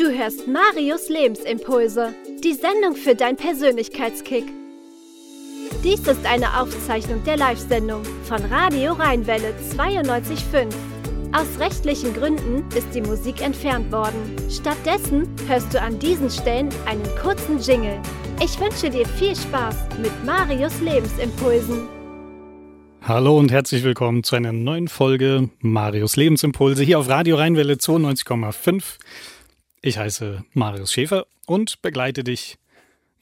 Du hörst Marius Lebensimpulse, die Sendung für dein Persönlichkeitskick. Dies ist eine Aufzeichnung der Live-Sendung von Radio Rheinwelle 92.5. Aus rechtlichen Gründen ist die Musik entfernt worden. Stattdessen hörst du an diesen Stellen einen kurzen Jingle. Ich wünsche dir viel Spaß mit Marius Lebensimpulsen. Hallo und herzlich willkommen zu einer neuen Folge Marius Lebensimpulse hier auf Radio Rheinwelle 92,5. Ich heiße Marius Schäfer und begleite dich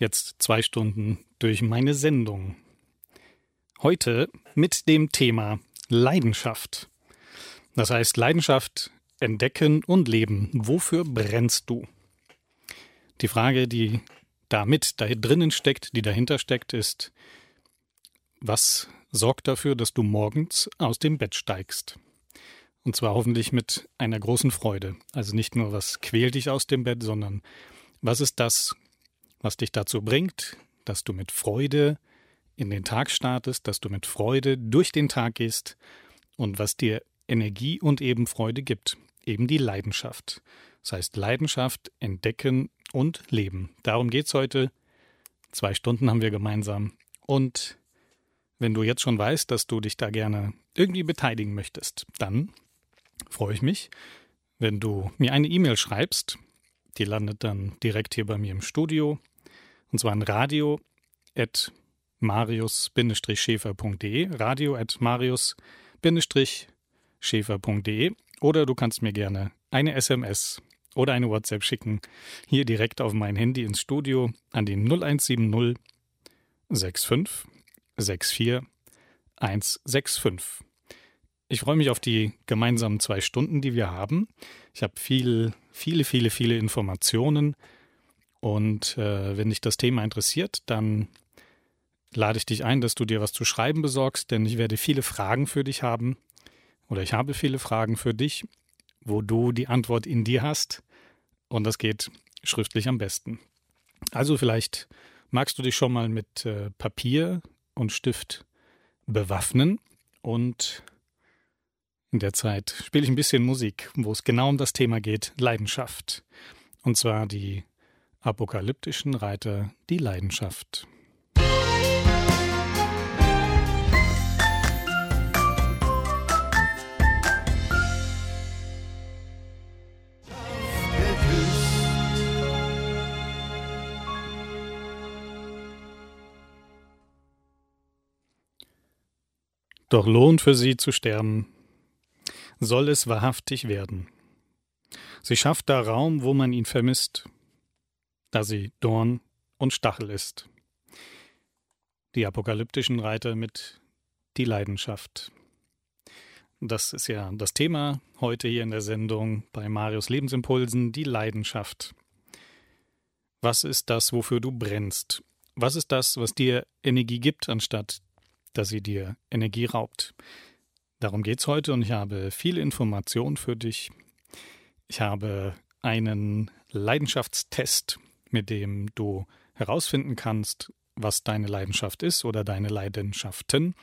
jetzt zwei Stunden durch meine Sendung. Heute mit dem Thema Leidenschaft. Das heißt Leidenschaft entdecken und leben. Wofür brennst du? Die Frage, die damit da drinnen steckt, die dahinter steckt, ist, was sorgt dafür, dass du morgens aus dem Bett steigst? Und zwar hoffentlich mit einer großen Freude. Also nicht nur, was quält dich aus dem Bett, sondern was ist das, was dich dazu bringt, dass du mit Freude in den Tag startest, dass du mit Freude durch den Tag gehst und was dir Energie und eben Freude gibt. Eben die Leidenschaft. Das heißt Leidenschaft, entdecken und leben. Darum geht es heute. Zwei Stunden haben wir gemeinsam. Und wenn du jetzt schon weißt, dass du dich da gerne irgendwie beteiligen möchtest, dann freue ich mich, wenn du mir eine E-Mail schreibst. Die landet dann direkt hier bei mir im Studio. Und zwar an radio at marius-schäfer.de, radio at marius-schäfer.de oder du kannst mir gerne eine SMS oder eine WhatsApp schicken, hier direkt auf mein Handy ins Studio an die 0170 65 64 165. Ich freue mich auf die gemeinsamen zwei Stunden, die wir haben. Ich habe viel, viele, viele, viele Informationen. Und äh, wenn dich das Thema interessiert, dann lade ich dich ein, dass du dir was zu schreiben besorgst, denn ich werde viele Fragen für dich haben. Oder ich habe viele Fragen für dich, wo du die Antwort in dir hast. Und das geht schriftlich am besten. Also vielleicht magst du dich schon mal mit äh, Papier und Stift bewaffnen und in der Zeit spiele ich ein bisschen Musik, wo es genau um das Thema geht, Leidenschaft. Und zwar die apokalyptischen Reiter, die Leidenschaft. Doch lohnt für sie zu sterben, soll es wahrhaftig werden. Sie schafft da Raum, wo man ihn vermisst, da sie Dorn und Stachel ist. Die apokalyptischen Reiter mit die Leidenschaft. Das ist ja das Thema heute hier in der Sendung bei Marius Lebensimpulsen, die Leidenschaft. Was ist das, wofür du brennst? Was ist das, was dir Energie gibt, anstatt dass sie dir Energie raubt? Darum geht es heute und ich habe viele Informationen für dich. Ich habe einen Leidenschaftstest, mit dem du herausfinden kannst, was deine Leidenschaft ist oder deine Leidenschaften.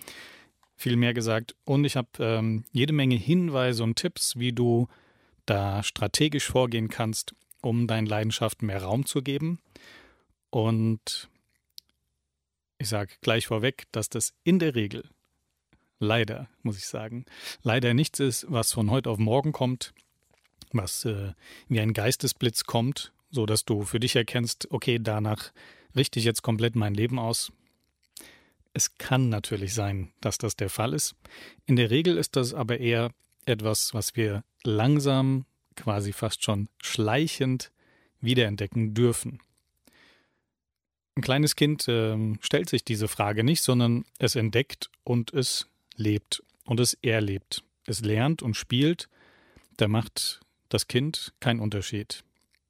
Vielmehr gesagt. Und ich habe ähm, jede Menge Hinweise und Tipps, wie du da strategisch vorgehen kannst, um deinen Leidenschaften mehr Raum zu geben. Und ich sage gleich vorweg, dass das in der Regel leider, muss ich sagen, leider nichts ist, was von heute auf morgen kommt, was äh, wie ein Geistesblitz kommt, so dass du für dich erkennst, okay, danach richte ich jetzt komplett mein Leben aus. Es kann natürlich sein, dass das der Fall ist. In der Regel ist das aber eher etwas, was wir langsam, quasi fast schon schleichend wiederentdecken dürfen. Ein kleines Kind äh, stellt sich diese Frage nicht, sondern es entdeckt und es lebt und es erlebt. Es lernt und spielt, da macht das Kind keinen Unterschied.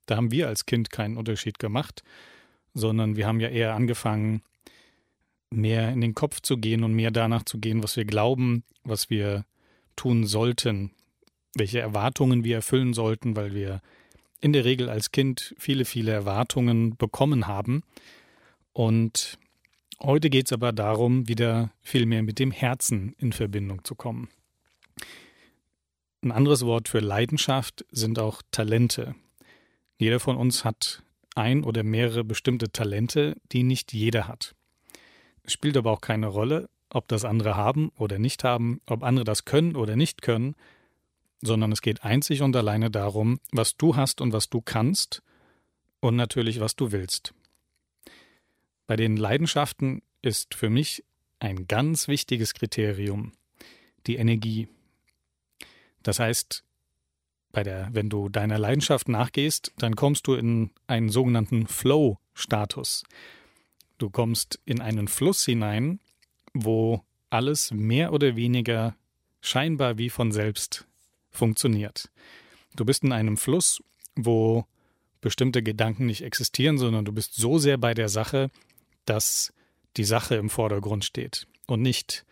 Da haben wir als Kind keinen Unterschied gemacht, sondern wir haben ja eher angefangen, mehr in den Kopf zu gehen und mehr danach zu gehen, was wir glauben, was wir tun sollten, welche Erwartungen wir erfüllen sollten, weil wir in der Regel als Kind viele, viele Erwartungen bekommen haben. Und Heute geht es aber darum, wieder viel mehr mit dem Herzen in Verbindung zu kommen. Ein anderes Wort für Leidenschaft sind auch Talente. Jeder von uns hat ein oder mehrere bestimmte Talente, die nicht jeder hat. Es spielt aber auch keine Rolle, ob das andere haben oder nicht haben, ob andere das können oder nicht können, sondern es geht einzig und alleine darum, was du hast und was du kannst und natürlich, was du willst. Bei den Leidenschaften ist für mich ein ganz wichtiges Kriterium die Energie. Das heißt, bei der, wenn du deiner Leidenschaft nachgehst, dann kommst du in einen sogenannten Flow-Status. Du kommst in einen Fluss hinein, wo alles mehr oder weniger scheinbar wie von selbst funktioniert. Du bist in einem Fluss, wo bestimmte Gedanken nicht existieren, sondern du bist so sehr bei der Sache, dass die Sache im Vordergrund steht und nicht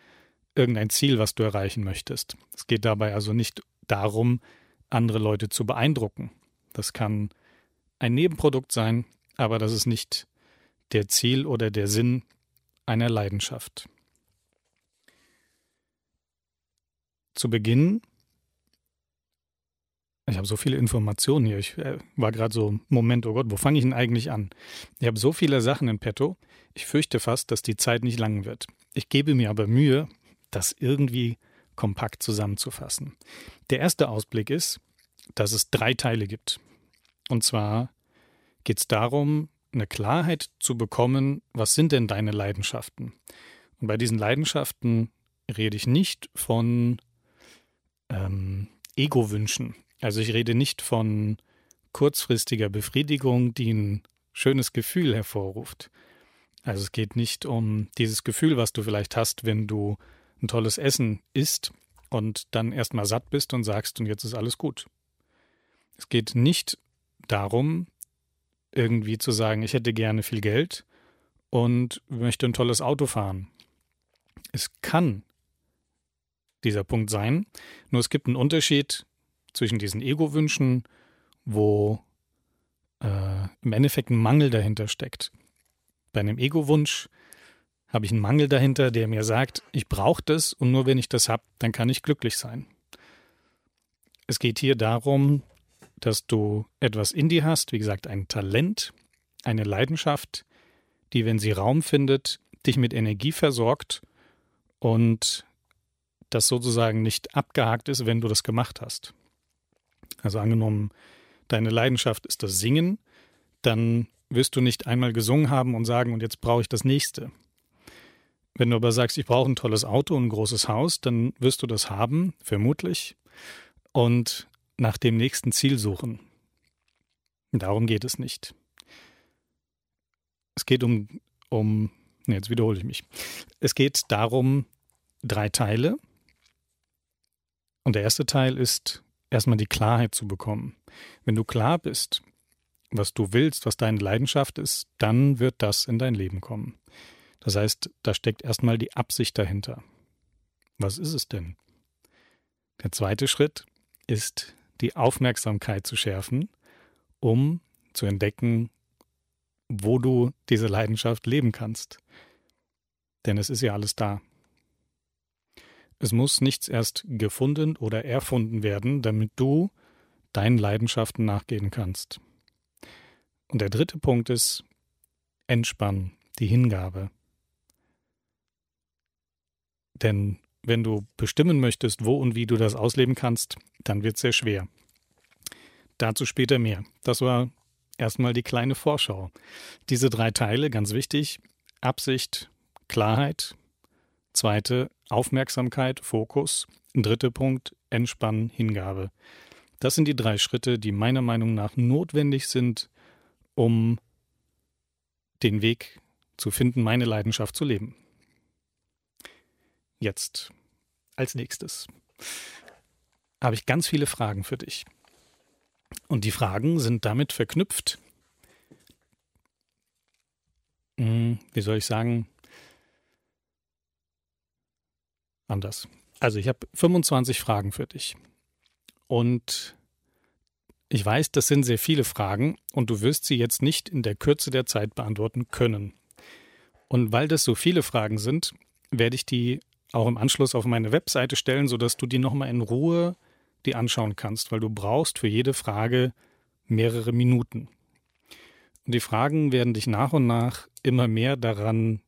irgendein Ziel, was du erreichen möchtest. Es geht dabei also nicht darum, andere Leute zu beeindrucken. Das kann ein Nebenprodukt sein, aber das ist nicht der Ziel oder der Sinn einer Leidenschaft. Zu Beginn, ich habe so viele Informationen hier, ich äh, war gerade so, Moment, oh Gott, wo fange ich denn eigentlich an? Ich habe so viele Sachen in petto, ich fürchte fast, dass die Zeit nicht lang wird. Ich gebe mir aber Mühe, das irgendwie kompakt zusammenzufassen. Der erste Ausblick ist, dass es drei Teile gibt. Und zwar geht es darum, eine Klarheit zu bekommen, was sind denn deine Leidenschaften? Und bei diesen Leidenschaften rede ich nicht von ähm, Ego-Wünschen. Also ich rede nicht von kurzfristiger Befriedigung, die ein schönes Gefühl hervorruft. Also es geht nicht um dieses Gefühl, was du vielleicht hast, wenn du ein tolles Essen isst und dann erstmal satt bist und sagst, und jetzt ist alles gut. Es geht nicht darum, irgendwie zu sagen, ich hätte gerne viel Geld und möchte ein tolles Auto fahren. Es kann dieser Punkt sein, nur es gibt einen Unterschied zwischen diesen Ego-Wünschen, wo äh, im Endeffekt ein Mangel dahinter steckt. Bei einem Ego-Wunsch habe ich einen Mangel dahinter, der mir sagt, ich brauche das und nur wenn ich das habe, dann kann ich glücklich sein. Es geht hier darum, dass du etwas in dir hast, wie gesagt, ein Talent, eine Leidenschaft, die, wenn sie Raum findet, dich mit Energie versorgt und das sozusagen nicht abgehakt ist, wenn du das gemacht hast. Also angenommen, deine Leidenschaft ist das Singen, dann wirst du nicht einmal gesungen haben und sagen, und jetzt brauche ich das nächste, wenn du aber sagst, ich brauche ein tolles Auto und ein großes Haus, dann wirst du das haben, vermutlich, und nach dem nächsten Ziel suchen. Darum geht es nicht. Es geht um, um, nee, jetzt wiederhole ich mich. Es geht darum, drei Teile. Und der erste Teil ist, erstmal die Klarheit zu bekommen. Wenn du klar bist, was du willst, was deine Leidenschaft ist, dann wird das in dein Leben kommen. Das heißt, da steckt erstmal die Absicht dahinter. Was ist es denn? Der zweite Schritt ist, die Aufmerksamkeit zu schärfen, um zu entdecken, wo du diese Leidenschaft leben kannst. Denn es ist ja alles da. Es muss nichts erst gefunden oder erfunden werden, damit du deinen Leidenschaften nachgehen kannst. Und der dritte Punkt ist Entspannen, die Hingabe. Denn wenn du bestimmen möchtest, wo und wie du das ausleben kannst, dann wird es sehr schwer. Dazu später mehr. Das war erstmal die kleine Vorschau. Diese drei Teile, ganz wichtig, Absicht, Klarheit, zweite Aufmerksamkeit, Fokus, dritter Punkt Entspannen, Hingabe. Das sind die drei Schritte, die meiner Meinung nach notwendig sind, um den Weg zu finden, meine Leidenschaft zu leben jetzt als nächstes habe ich ganz viele Fragen für dich. Und die Fragen sind damit verknüpft, hm, wie soll ich sagen, anders. Also ich habe 25 Fragen für dich. Und ich weiß, das sind sehr viele Fragen und du wirst sie jetzt nicht in der Kürze der Zeit beantworten können. Und weil das so viele Fragen sind, werde ich die auch im Anschluss auf meine Webseite stellen, sodass du die nochmal in Ruhe die anschauen kannst, weil du brauchst für jede Frage mehrere Minuten. Und die Fragen werden dich nach und nach immer mehr daran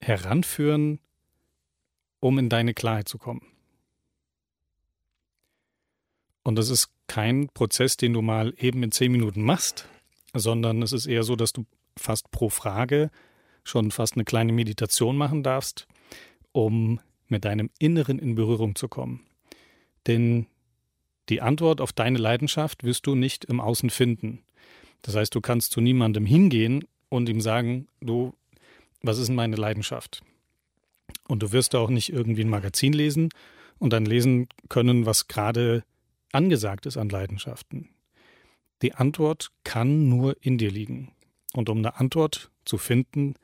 heranführen, um in deine Klarheit zu kommen. Und das ist kein Prozess, den du mal eben in zehn Minuten machst, sondern es ist eher so, dass du fast pro Frage schon fast eine kleine Meditation machen darfst, um mit deinem Inneren in Berührung zu kommen. Denn die Antwort auf deine Leidenschaft wirst du nicht im Außen finden. Das heißt, du kannst zu niemandem hingehen und ihm sagen, du, was ist denn meine Leidenschaft? Und du wirst auch nicht irgendwie ein Magazin lesen und dann lesen können, was gerade angesagt ist an Leidenschaften. Die Antwort kann nur in dir liegen. Und um eine Antwort zu finden,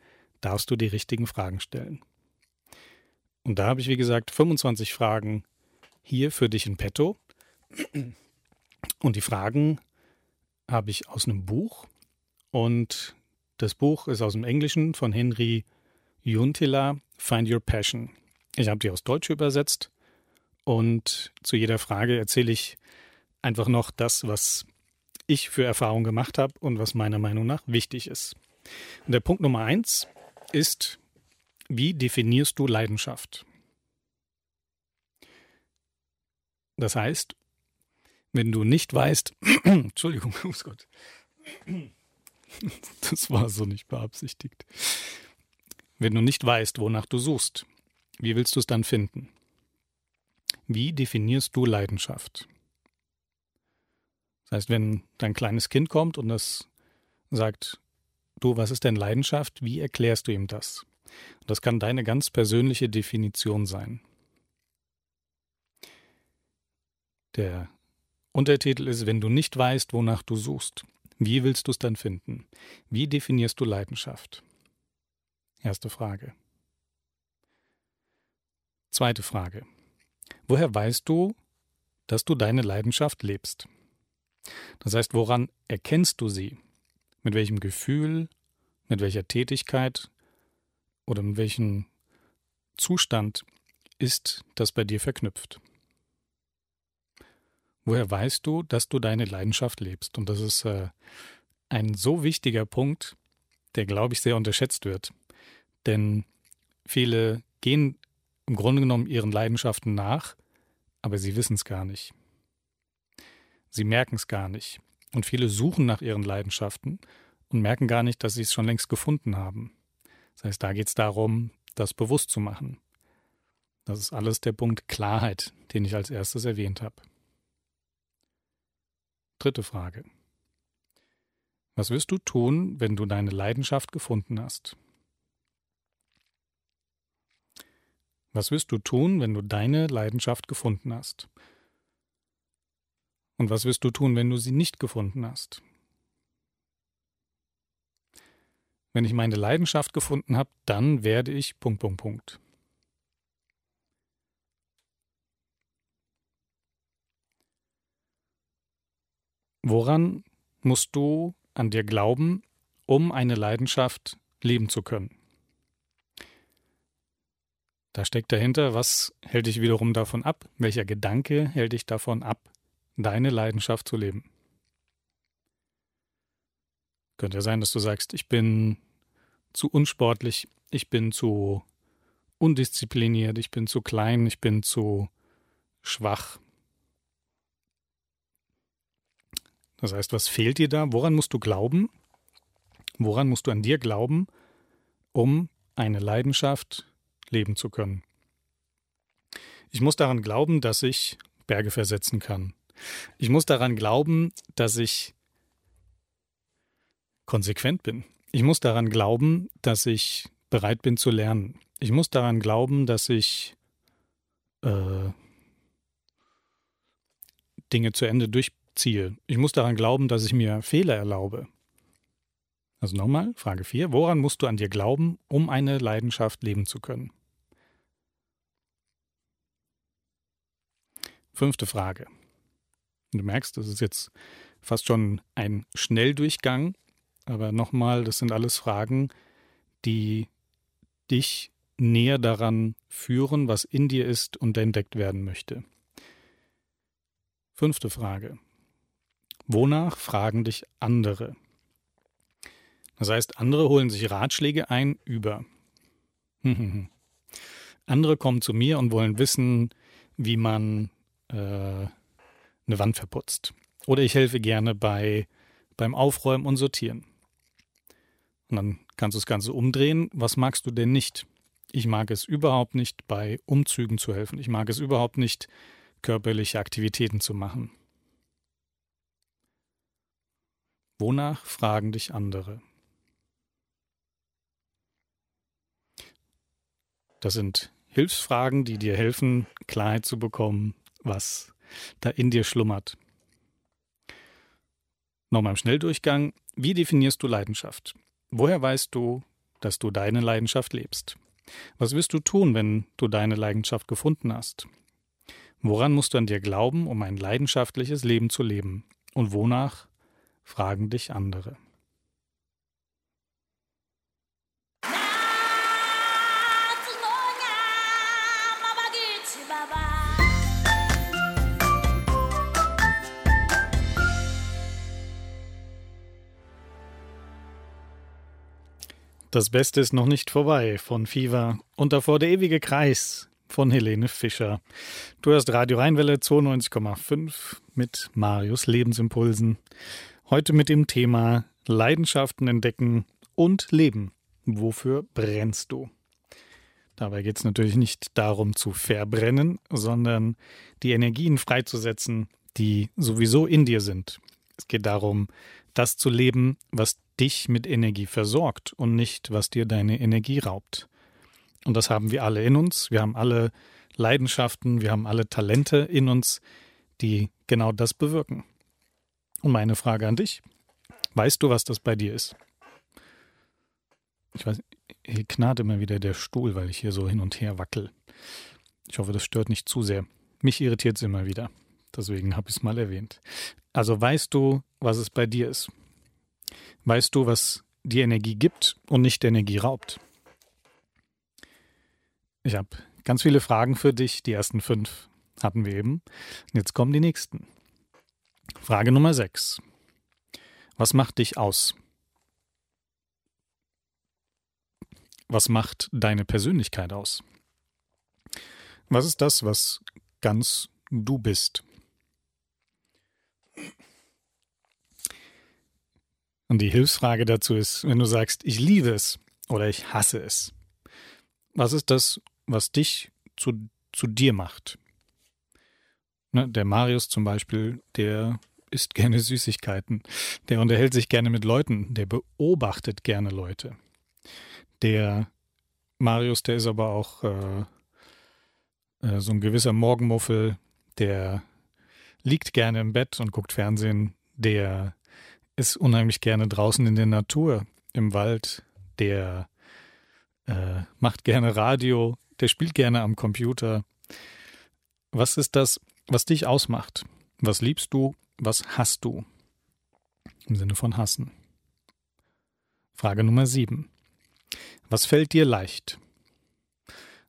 darfst du die richtigen Fragen stellen. Und da habe ich, wie gesagt, 25 Fragen hier für dich in petto. Und die Fragen habe ich aus einem Buch. Und das Buch ist aus dem Englischen von Henry Juntila, Find Your Passion. Ich habe die aus Deutsch übersetzt. Und zu jeder Frage erzähle ich einfach noch das, was ich für Erfahrungen gemacht habe und was meiner Meinung nach wichtig ist. Und der Punkt Nummer eins ist, wie definierst du Leidenschaft? Das heißt, wenn du nicht weißt, Entschuldigung, oh Gott, das war so nicht beabsichtigt. Wenn du nicht weißt, wonach du suchst, wie willst du es dann finden? Wie definierst du Leidenschaft? Das heißt, wenn dein kleines Kind kommt und das sagt, du, was ist denn Leidenschaft? Wie erklärst du ihm das? Das kann deine ganz persönliche Definition sein. Der Untertitel ist, wenn du nicht weißt, wonach du suchst, wie willst du es dann finden? Wie definierst du Leidenschaft? Erste Frage. Zweite Frage. Woher weißt du, dass du deine Leidenschaft lebst? Das heißt, woran erkennst du sie? Mit welchem Gefühl, mit welcher Tätigkeit oder mit welchem Zustand ist das bei dir verknüpft? Woher weißt du, dass du deine Leidenschaft lebst? Und das ist äh, ein so wichtiger Punkt, der, glaube ich, sehr unterschätzt wird. Denn viele gehen im Grunde genommen ihren Leidenschaften nach, aber sie wissen es gar nicht. Sie merken es gar nicht. Und viele suchen nach ihren Leidenschaften und merken gar nicht, dass sie es schon längst gefunden haben. Das heißt, da geht es darum, das bewusst zu machen. Das ist alles der Punkt Klarheit, den ich als erstes erwähnt habe. Dritte Frage. Was wirst du tun, wenn du deine Leidenschaft gefunden hast? Was wirst du tun, wenn du deine Leidenschaft gefunden hast? Und was wirst du tun, wenn du sie nicht gefunden hast? Wenn ich meine Leidenschaft gefunden habe, dann werde ich Punkt, Punkt, Punkt. Woran musst du an dir glauben, um eine Leidenschaft leben zu können? Da steckt dahinter, was hält dich wiederum davon ab? Welcher Gedanke hält dich davon ab, deine Leidenschaft zu leben. Könnte ja sein, dass du sagst, ich bin zu unsportlich, ich bin zu undiszipliniert, ich bin zu klein, ich bin zu schwach. Das heißt, was fehlt dir da? Woran musst du glauben? Woran musst du an dir glauben, um eine Leidenschaft leben zu können? Ich muss daran glauben, dass ich Berge versetzen kann. Ich muss daran glauben, dass ich konsequent bin. Ich muss daran glauben, dass ich bereit bin zu lernen. Ich muss daran glauben, dass ich äh, Dinge zu Ende durchziehe. Ich muss daran glauben, dass ich mir Fehler erlaube. Also nochmal, Frage 4. Woran musst du an dir glauben, um eine Leidenschaft leben zu können? Fünfte Frage. Du merkst, das ist jetzt fast schon ein Schnelldurchgang, aber nochmal, das sind alles Fragen, die dich näher daran führen, was in dir ist und entdeckt werden möchte. Fünfte Frage. Wonach fragen dich andere? Das heißt, andere holen sich Ratschläge ein über. andere kommen zu mir und wollen wissen, wie man äh, eine Wand verputzt. Oder ich helfe gerne bei, beim Aufräumen und Sortieren. Und dann kannst du das Ganze umdrehen. Was magst du denn nicht? Ich mag es überhaupt nicht, bei Umzügen zu helfen. Ich mag es überhaupt nicht, körperliche Aktivitäten zu machen. Wonach fragen dich andere? Das sind Hilfsfragen, die dir helfen, Klarheit zu bekommen, was da in dir schlummert. Nochmal im Schnelldurchgang. Wie definierst du Leidenschaft? Woher weißt du, dass du deine Leidenschaft lebst? Was wirst du tun, wenn du deine Leidenschaft gefunden hast? Woran musst du an dir glauben, um ein leidenschaftliches Leben zu leben? Und wonach fragen dich andere? Das Beste ist noch nicht vorbei von Fever und davor der ewige Kreis von Helene Fischer. Du hörst Radio Rheinwelle 92,5 mit Marius Lebensimpulsen. Heute mit dem Thema Leidenschaften entdecken und leben. Wofür brennst du? Dabei geht es natürlich nicht darum zu verbrennen, sondern die Energien freizusetzen, die sowieso in dir sind. Es geht darum, das zu leben, was dich mit Energie versorgt und nicht, was dir deine Energie raubt. Und das haben wir alle in uns. Wir haben alle Leidenschaften, wir haben alle Talente in uns, die genau das bewirken. Und meine Frage an dich, weißt du, was das bei dir ist? Ich weiß, hier knarrt immer wieder der Stuhl, weil ich hier so hin und her wackel. Ich hoffe, das stört nicht zu sehr. Mich irritiert es immer wieder. Deswegen habe ich es mal erwähnt. Also weißt du, was es bei dir ist? Weißt du, was die Energie gibt und nicht Energie raubt. Ich habe ganz viele Fragen für dich. Die ersten fünf hatten wir eben. Jetzt kommen die nächsten. Frage Nummer sechs. Was macht dich aus? Was macht deine Persönlichkeit aus? Was ist das, was ganz du bist? Und die Hilfsfrage dazu ist, wenn du sagst, ich liebe es oder ich hasse es. Was ist das, was dich zu, zu dir macht? Ne, der Marius zum Beispiel, der isst gerne Süßigkeiten. Der unterhält sich gerne mit Leuten. Der beobachtet gerne Leute. Der Marius, der ist aber auch äh, äh, so ein gewisser Morgenmuffel. Der liegt gerne im Bett und guckt Fernsehen. Der ist unheimlich gerne draußen in der Natur, im Wald. Der äh, macht gerne Radio, der spielt gerne am Computer. Was ist das, was dich ausmacht? Was liebst du? Was hast du? Im Sinne von hassen. Frage Nummer sieben. Was fällt dir leicht?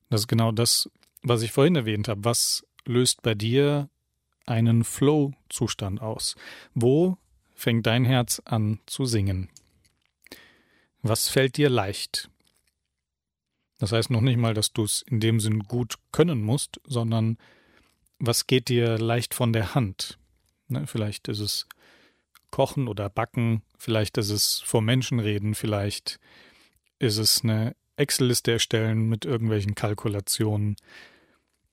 Das ist genau das, was ich vorhin erwähnt habe. Was löst bei dir einen Flow-Zustand aus? Wo fängt dein Herz an zu singen. Was fällt dir leicht? Das heißt noch nicht mal, dass du es in dem Sinn gut können musst, sondern was geht dir leicht von der Hand? Ne, vielleicht ist es Kochen oder Backen, vielleicht ist es vor Menschen reden, vielleicht ist es eine Excel-Liste erstellen mit irgendwelchen Kalkulationen.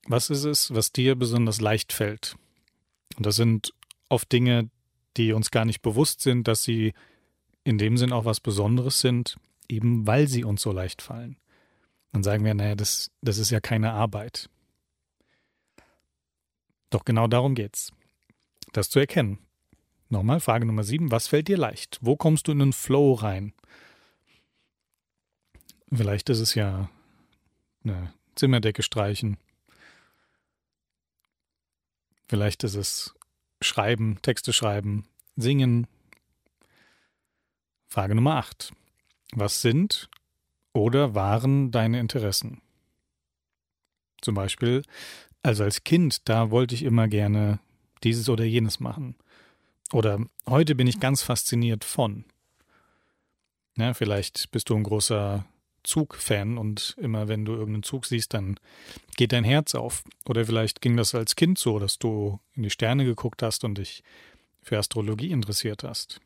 Was ist es, was dir besonders leicht fällt? Und das sind oft Dinge, die uns gar nicht bewusst sind, dass sie in dem Sinn auch was Besonderes sind, eben weil sie uns so leicht fallen. Dann sagen wir, naja, das, das ist ja keine Arbeit. Doch genau darum geht's. Das zu erkennen. Nochmal, Frage Nummer sieben, was fällt dir leicht? Wo kommst du in den Flow rein? Vielleicht ist es ja eine Zimmerdecke streichen. Vielleicht ist es Schreiben, Texte schreiben, singen. Frage Nummer 8. Was sind oder waren deine Interessen? Zum Beispiel, also als Kind, da wollte ich immer gerne dieses oder jenes machen. Oder heute bin ich ganz fasziniert von. Ja, vielleicht bist du ein großer Zugfan und immer wenn du irgendeinen Zug siehst, dann geht dein Herz auf. Oder vielleicht ging das als Kind so, dass du in die Sterne geguckt hast und dich für Astrologie interessiert hast.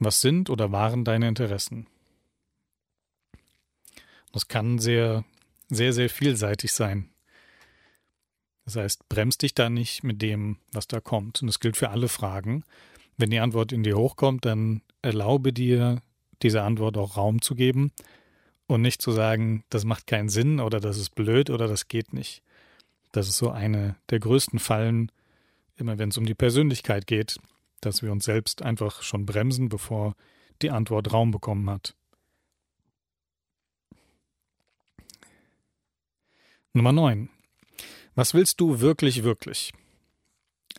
Was sind oder waren deine Interessen? Das kann sehr, sehr, sehr vielseitig sein. Das heißt, bremst dich da nicht mit dem, was da kommt. Und das gilt für alle Fragen. Wenn die Antwort in dir hochkommt, dann erlaube dir, dieser Antwort auch Raum zu geben und nicht zu sagen, das macht keinen Sinn oder das ist blöd oder das geht nicht. Das ist so eine der größten Fallen, immer wenn es um die Persönlichkeit geht, dass wir uns selbst einfach schon bremsen, bevor die Antwort Raum bekommen hat. Nummer 9. Was willst du wirklich, wirklich?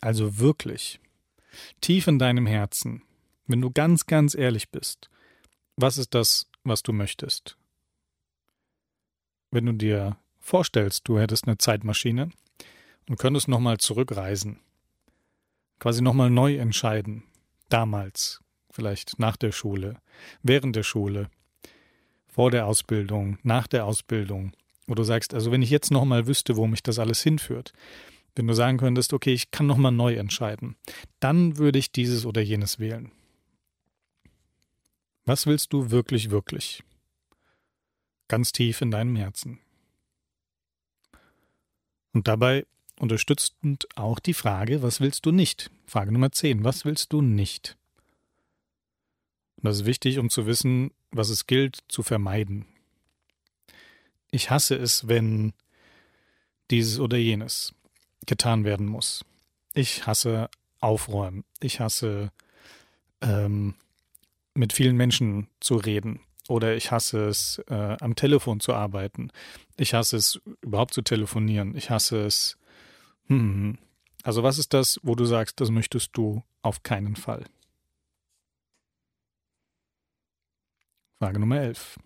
Also wirklich. Tief in deinem Herzen, wenn du ganz, ganz ehrlich bist, was ist das, was du möchtest? Wenn du dir vorstellst, du hättest eine Zeitmaschine und könntest nochmal zurückreisen, quasi nochmal neu entscheiden, damals, vielleicht nach der Schule, während der Schule, vor der Ausbildung, nach der Ausbildung, wo du sagst, also wenn ich jetzt nochmal wüsste, wo mich das alles hinführt, wenn du sagen könntest, okay, ich kann nochmal neu entscheiden, dann würde ich dieses oder jenes wählen. Was willst du wirklich, wirklich? Ganz tief in deinem Herzen. Und dabei unterstützend auch die Frage, was willst du nicht? Frage Nummer 10, was willst du nicht? Und das ist wichtig, um zu wissen, was es gilt zu vermeiden. Ich hasse es, wenn dieses oder jenes getan werden muss. Ich hasse Aufräumen. Ich hasse ähm, mit vielen Menschen zu reden. Oder ich hasse es, äh, am Telefon zu arbeiten. Ich hasse es, überhaupt zu telefonieren. Ich hasse es. Hm, hm, hm. Also was ist das, wo du sagst, das möchtest du auf keinen Fall? Frage Nummer 11.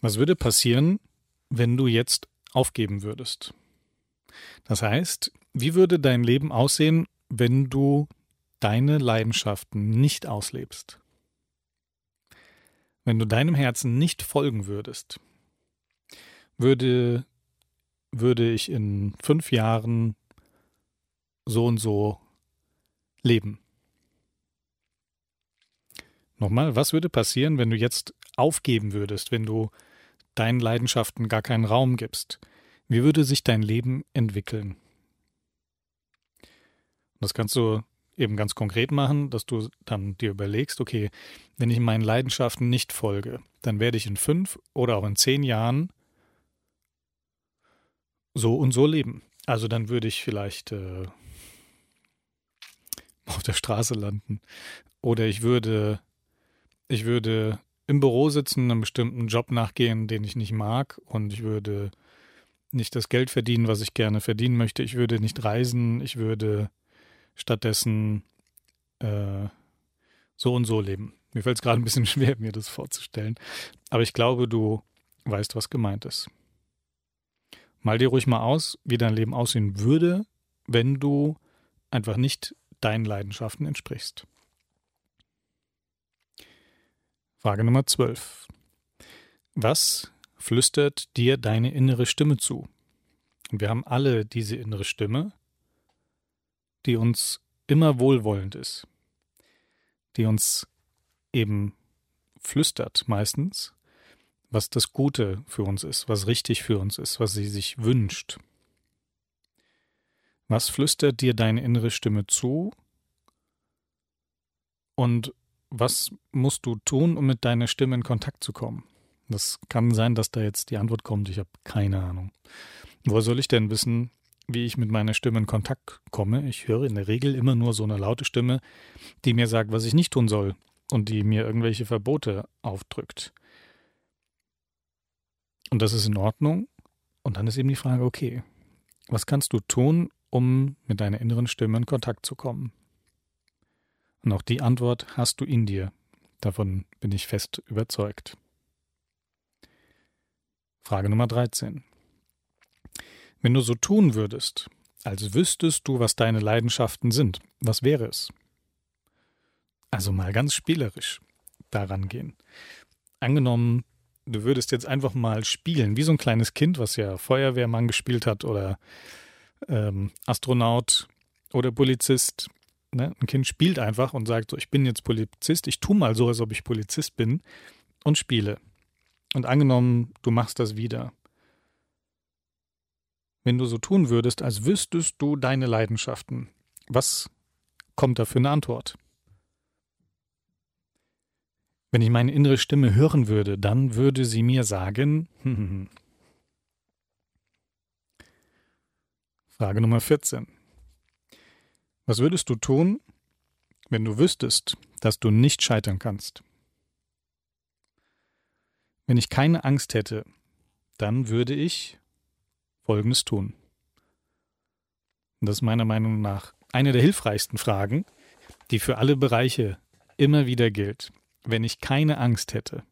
Was würde passieren, wenn du jetzt aufgeben würdest? Das heißt, wie würde dein Leben aussehen, wenn du deine Leidenschaften nicht auslebst, wenn du deinem Herzen nicht folgen würdest, würde, würde ich in fünf Jahren so und so leben. Nochmal, was würde passieren, wenn du jetzt aufgeben würdest, wenn du deinen Leidenschaften gar keinen Raum gibst? Wie würde sich dein Leben entwickeln? Das kannst du eben ganz konkret machen, dass du dann dir überlegst, okay, wenn ich meinen Leidenschaften nicht folge, dann werde ich in fünf oder auch in zehn Jahren so und so leben. Also dann würde ich vielleicht äh, auf der Straße landen. Oder ich würde, ich würde im Büro sitzen, einem bestimmten Job nachgehen, den ich nicht mag, und ich würde nicht das Geld verdienen, was ich gerne verdienen möchte. Ich würde nicht reisen, ich würde stattdessen äh, so und so leben. Mir fällt es gerade ein bisschen schwer, mir das vorzustellen. Aber ich glaube, du weißt, was gemeint ist. Mal dir ruhig mal aus, wie dein Leben aussehen würde, wenn du einfach nicht deinen Leidenschaften entsprichst. Frage Nummer 12. Was flüstert dir deine innere Stimme zu? Und wir haben alle diese innere Stimme, die uns immer wohlwollend ist, die uns eben flüstert meistens, was das Gute für uns ist, was richtig für uns ist, was sie sich wünscht. Was flüstert dir deine innere Stimme zu? Und was musst du tun, um mit deiner Stimme in Kontakt zu kommen? Das kann sein, dass da jetzt die Antwort kommt, ich habe keine Ahnung. Woher soll ich denn wissen, wie ich mit meiner Stimme in Kontakt komme. Ich höre in der Regel immer nur so eine laute Stimme, die mir sagt, was ich nicht tun soll und die mir irgendwelche Verbote aufdrückt. Und das ist in Ordnung. Und dann ist eben die Frage, okay, was kannst du tun, um mit deiner inneren Stimme in Kontakt zu kommen? Und auch die Antwort hast du in dir. Davon bin ich fest überzeugt. Frage Nummer 13. Wenn du so tun würdest, als wüsstest du, was deine Leidenschaften sind, was wäre es? Also mal ganz spielerisch daran gehen. Angenommen, du würdest jetzt einfach mal spielen, wie so ein kleines Kind, was ja Feuerwehrmann gespielt hat oder ähm, Astronaut oder Polizist. Ne? Ein Kind spielt einfach und sagt so, ich bin jetzt Polizist, ich tue mal so, als ob ich Polizist bin und spiele. Und angenommen, du machst das wieder. Wenn du so tun würdest, als wüsstest du deine Leidenschaften, was kommt da für eine Antwort? Wenn ich meine innere Stimme hören würde, dann würde sie mir sagen, Frage Nummer 14. Was würdest du tun, wenn du wüsstest, dass du nicht scheitern kannst? Wenn ich keine Angst hätte, dann würde ich Folgendes tun. Das ist meiner Meinung nach eine der hilfreichsten Fragen, die für alle Bereiche immer wieder gilt. Wenn ich keine Angst hätte,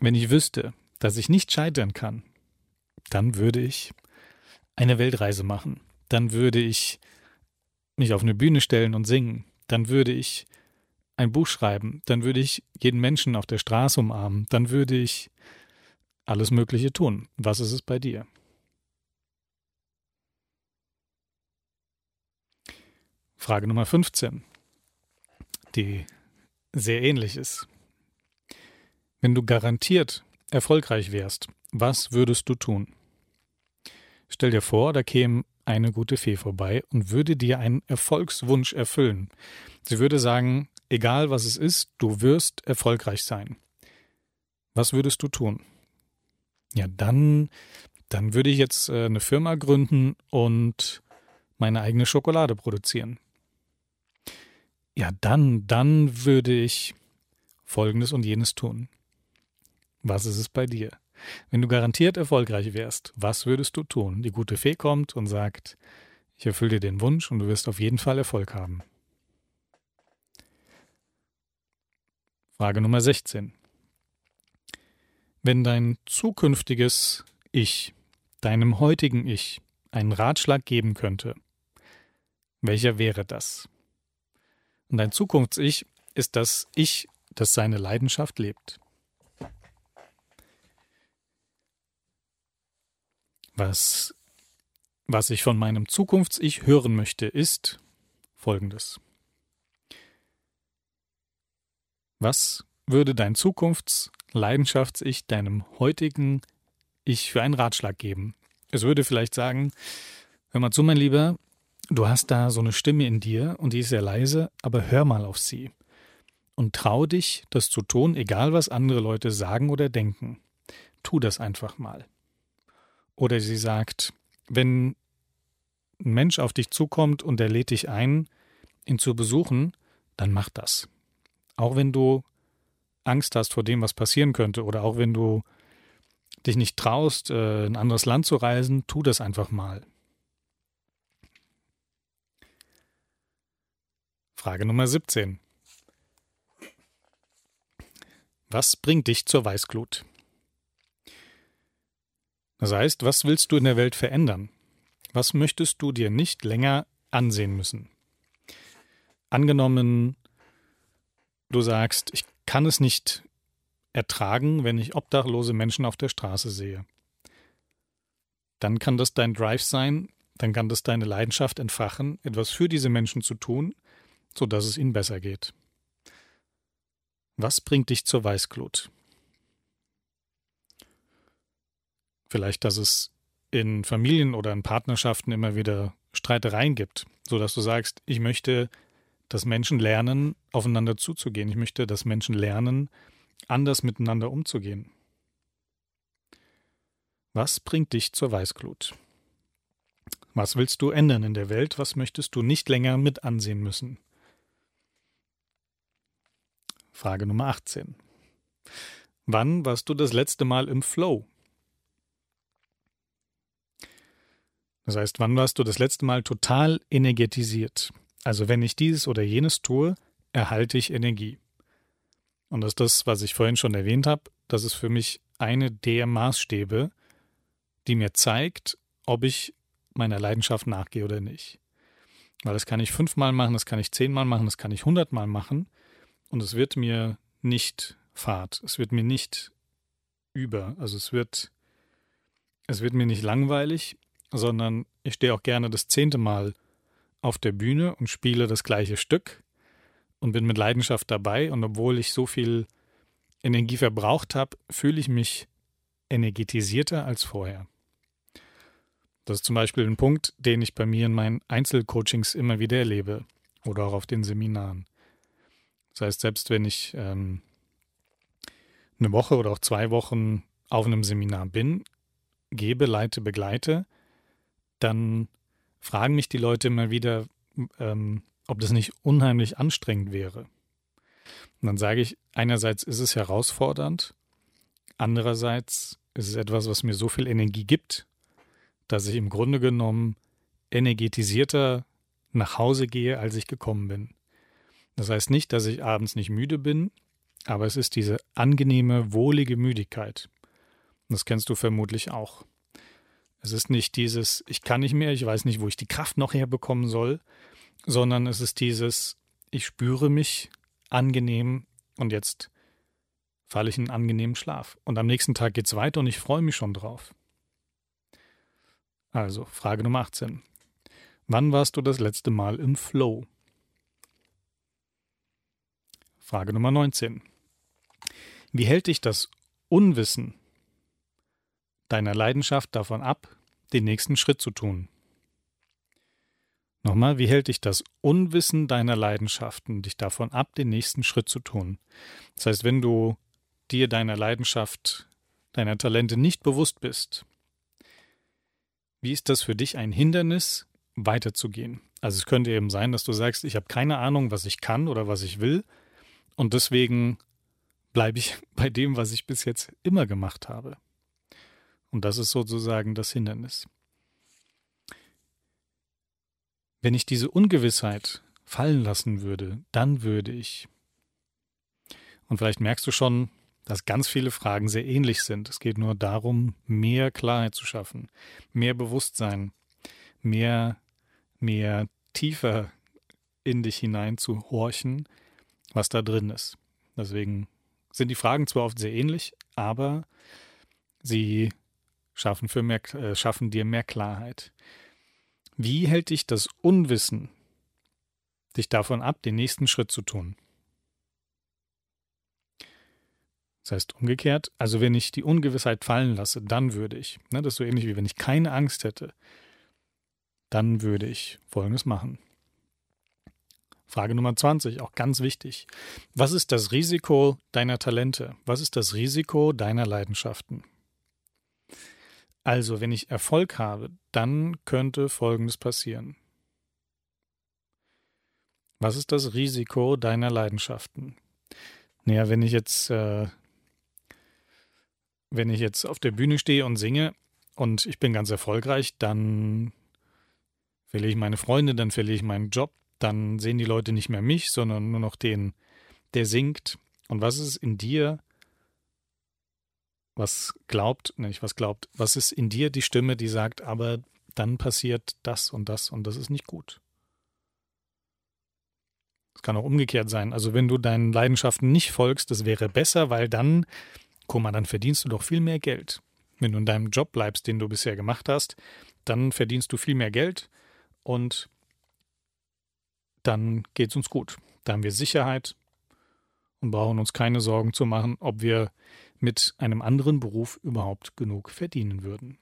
wenn ich wüsste, dass ich nicht scheitern kann, dann würde ich eine Weltreise machen, dann würde ich mich auf eine Bühne stellen und singen, dann würde ich ein Buch schreiben, dann würde ich jeden Menschen auf der Straße umarmen, dann würde ich alles Mögliche tun. Was ist es bei dir? Frage Nummer 15. Die sehr ähnlich ist. Wenn du garantiert erfolgreich wärst, was würdest du tun? Stell dir vor, da käme eine gute Fee vorbei und würde dir einen Erfolgswunsch erfüllen. Sie würde sagen, egal was es ist, du wirst erfolgreich sein. Was würdest du tun? Ja, dann, dann würde ich jetzt äh, eine Firma gründen und meine eigene Schokolade produzieren. Ja, dann, dann würde ich Folgendes und jenes tun. Was ist es bei dir? Wenn du garantiert erfolgreich wärst, was würdest du tun? Die gute Fee kommt und sagt, ich erfülle dir den Wunsch und du wirst auf jeden Fall Erfolg haben. Frage Nummer 16. Wenn dein zukünftiges Ich deinem heutigen Ich einen Ratschlag geben könnte, welcher wäre das? Und dein Zukunfts-Ich ist das Ich, das seine Leidenschaft lebt. Was, was ich von meinem Zukunfts-Ich hören möchte, ist folgendes. Was würde dein Zukunfts-Leidenschafts-Ich deinem heutigen Ich für einen Ratschlag geben? Es würde vielleicht sagen, hör mal zu, mein Lieber, Du hast da so eine Stimme in dir und die ist sehr leise, aber hör mal auf sie. Und trau dich, das zu tun, egal was andere Leute sagen oder denken. Tu das einfach mal. Oder sie sagt, wenn ein Mensch auf dich zukommt und er lädt dich ein, ihn zu besuchen, dann mach das. Auch wenn du Angst hast vor dem, was passieren könnte, oder auch wenn du dich nicht traust, äh, in ein anderes Land zu reisen, tu das einfach mal. Frage Nummer 17. Was bringt dich zur Weißglut? Das heißt, was willst du in der Welt verändern? Was möchtest du dir nicht länger ansehen müssen? Angenommen, du sagst, ich kann es nicht ertragen, wenn ich obdachlose Menschen auf der Straße sehe. Dann kann das dein Drive sein, dann kann das deine Leidenschaft entfachen, etwas für diese Menschen zu tun, so dass es ihnen besser geht. Was bringt dich zur Weißglut? Vielleicht, dass es in Familien oder in Partnerschaften immer wieder Streitereien gibt, so dass du sagst, ich möchte, dass Menschen lernen, aufeinander zuzugehen. Ich möchte, dass Menschen lernen, anders miteinander umzugehen. Was bringt dich zur Weißglut? Was willst du ändern in der Welt? Was möchtest du nicht länger mit ansehen müssen? Frage Nummer 18. Wann warst du das letzte Mal im Flow? Das heißt, wann warst du das letzte Mal total energetisiert? Also wenn ich dieses oder jenes tue, erhalte ich Energie. Und das ist das, was ich vorhin schon erwähnt habe, das ist für mich eine der Maßstäbe, die mir zeigt, ob ich meiner Leidenschaft nachgehe oder nicht. Weil das kann ich fünfmal machen, das kann ich zehnmal machen, das kann ich hundertmal machen. Und es wird mir nicht fad, es wird mir nicht über, also es wird, es wird mir nicht langweilig, sondern ich stehe auch gerne das zehnte Mal auf der Bühne und spiele das gleiche Stück und bin mit Leidenschaft dabei und obwohl ich so viel Energie verbraucht habe, fühle ich mich energetisierter als vorher. Das ist zum Beispiel ein Punkt, den ich bei mir in meinen Einzelcoachings immer wieder erlebe oder auch auf den Seminaren. Das heißt, selbst wenn ich ähm, eine Woche oder auch zwei Wochen auf einem Seminar bin, gebe, leite, begleite, dann fragen mich die Leute immer wieder, ähm, ob das nicht unheimlich anstrengend wäre. Und dann sage ich, einerseits ist es herausfordernd, andererseits ist es etwas, was mir so viel Energie gibt, dass ich im Grunde genommen energetisierter nach Hause gehe, als ich gekommen bin. Das heißt nicht, dass ich abends nicht müde bin, aber es ist diese angenehme, wohlige Müdigkeit. Das kennst du vermutlich auch. Es ist nicht dieses, ich kann nicht mehr, ich weiß nicht, wo ich die Kraft noch herbekommen soll, sondern es ist dieses, ich spüre mich angenehm und jetzt falle ich in einen angenehmen Schlaf. Und am nächsten Tag geht es weiter und ich freue mich schon drauf. Also, Frage Nummer 18. Wann warst du das letzte Mal im Flow? Frage Nummer 19. Wie hält dich das Unwissen deiner Leidenschaft davon ab, den nächsten Schritt zu tun? Nochmal, wie hält dich das Unwissen deiner Leidenschaften dich davon ab, den nächsten Schritt zu tun? Das heißt, wenn du dir deiner Leidenschaft, deiner Talente nicht bewusst bist, wie ist das für dich ein Hindernis, weiterzugehen? Also es könnte eben sein, dass du sagst, ich habe keine Ahnung, was ich kann oder was ich will, und deswegen bleibe ich bei dem, was ich bis jetzt immer gemacht habe. Und das ist sozusagen das Hindernis. Wenn ich diese Ungewissheit fallen lassen würde, dann würde ich. Und vielleicht merkst du schon, dass ganz viele Fragen sehr ähnlich sind. Es geht nur darum, mehr Klarheit zu schaffen, mehr Bewusstsein, mehr, mehr tiefer in dich hinein zu horchen, was da drin ist. Deswegen sind die Fragen zwar oft sehr ähnlich, aber sie schaffen, für mehr, äh, schaffen dir mehr Klarheit. Wie hält dich das Unwissen dich davon ab, den nächsten Schritt zu tun? Das heißt umgekehrt, also wenn ich die Ungewissheit fallen lasse, dann würde ich, ne, das ist so ähnlich wie wenn ich keine Angst hätte, dann würde ich Folgendes machen. Frage Nummer 20, auch ganz wichtig. Was ist das Risiko deiner Talente? Was ist das Risiko deiner Leidenschaften? Also, wenn ich Erfolg habe, dann könnte Folgendes passieren. Was ist das Risiko deiner Leidenschaften? Naja, wenn ich jetzt, äh, wenn ich jetzt auf der Bühne stehe und singe und ich bin ganz erfolgreich, dann verliere ich meine Freunde, dann verliere ich meinen Job, dann sehen die Leute nicht mehr mich, sondern nur noch den, der singt. Und was ist in dir, was glaubt, nicht was glaubt, was ist in dir die Stimme, die sagt, aber dann passiert das und das und das ist nicht gut. Es kann auch umgekehrt sein. Also wenn du deinen Leidenschaften nicht folgst, das wäre besser, weil dann, guck mal, dann verdienst du doch viel mehr Geld. Wenn du in deinem Job bleibst, den du bisher gemacht hast, dann verdienst du viel mehr Geld und dann geht es uns gut. Da haben wir Sicherheit und brauchen uns keine Sorgen zu machen, ob wir mit einem anderen Beruf überhaupt genug verdienen würden.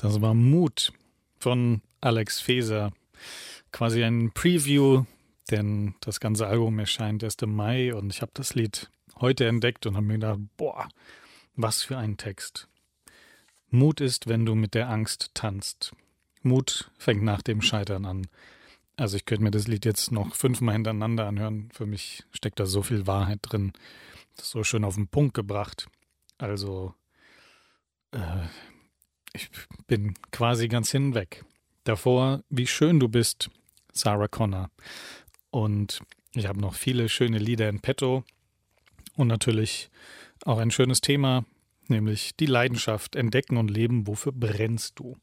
Das war Mut von Alex Feser. Quasi ein Preview, denn das ganze Album erscheint erst im Mai und ich habe das Lied heute entdeckt und habe mir gedacht, boah, was für ein Text. Mut ist, wenn du mit der Angst tanzt. Mut fängt nach dem Scheitern an. Also ich könnte mir das Lied jetzt noch fünfmal hintereinander anhören. Für mich steckt da so viel Wahrheit drin. Das ist so schön auf den Punkt gebracht. Also äh, ich bin quasi ganz hinweg. Davor, wie schön du bist, Sarah Connor. Und ich habe noch viele schöne Lieder in petto. Und natürlich auch ein schönes Thema, nämlich die Leidenschaft, entdecken und leben, wofür brennst du?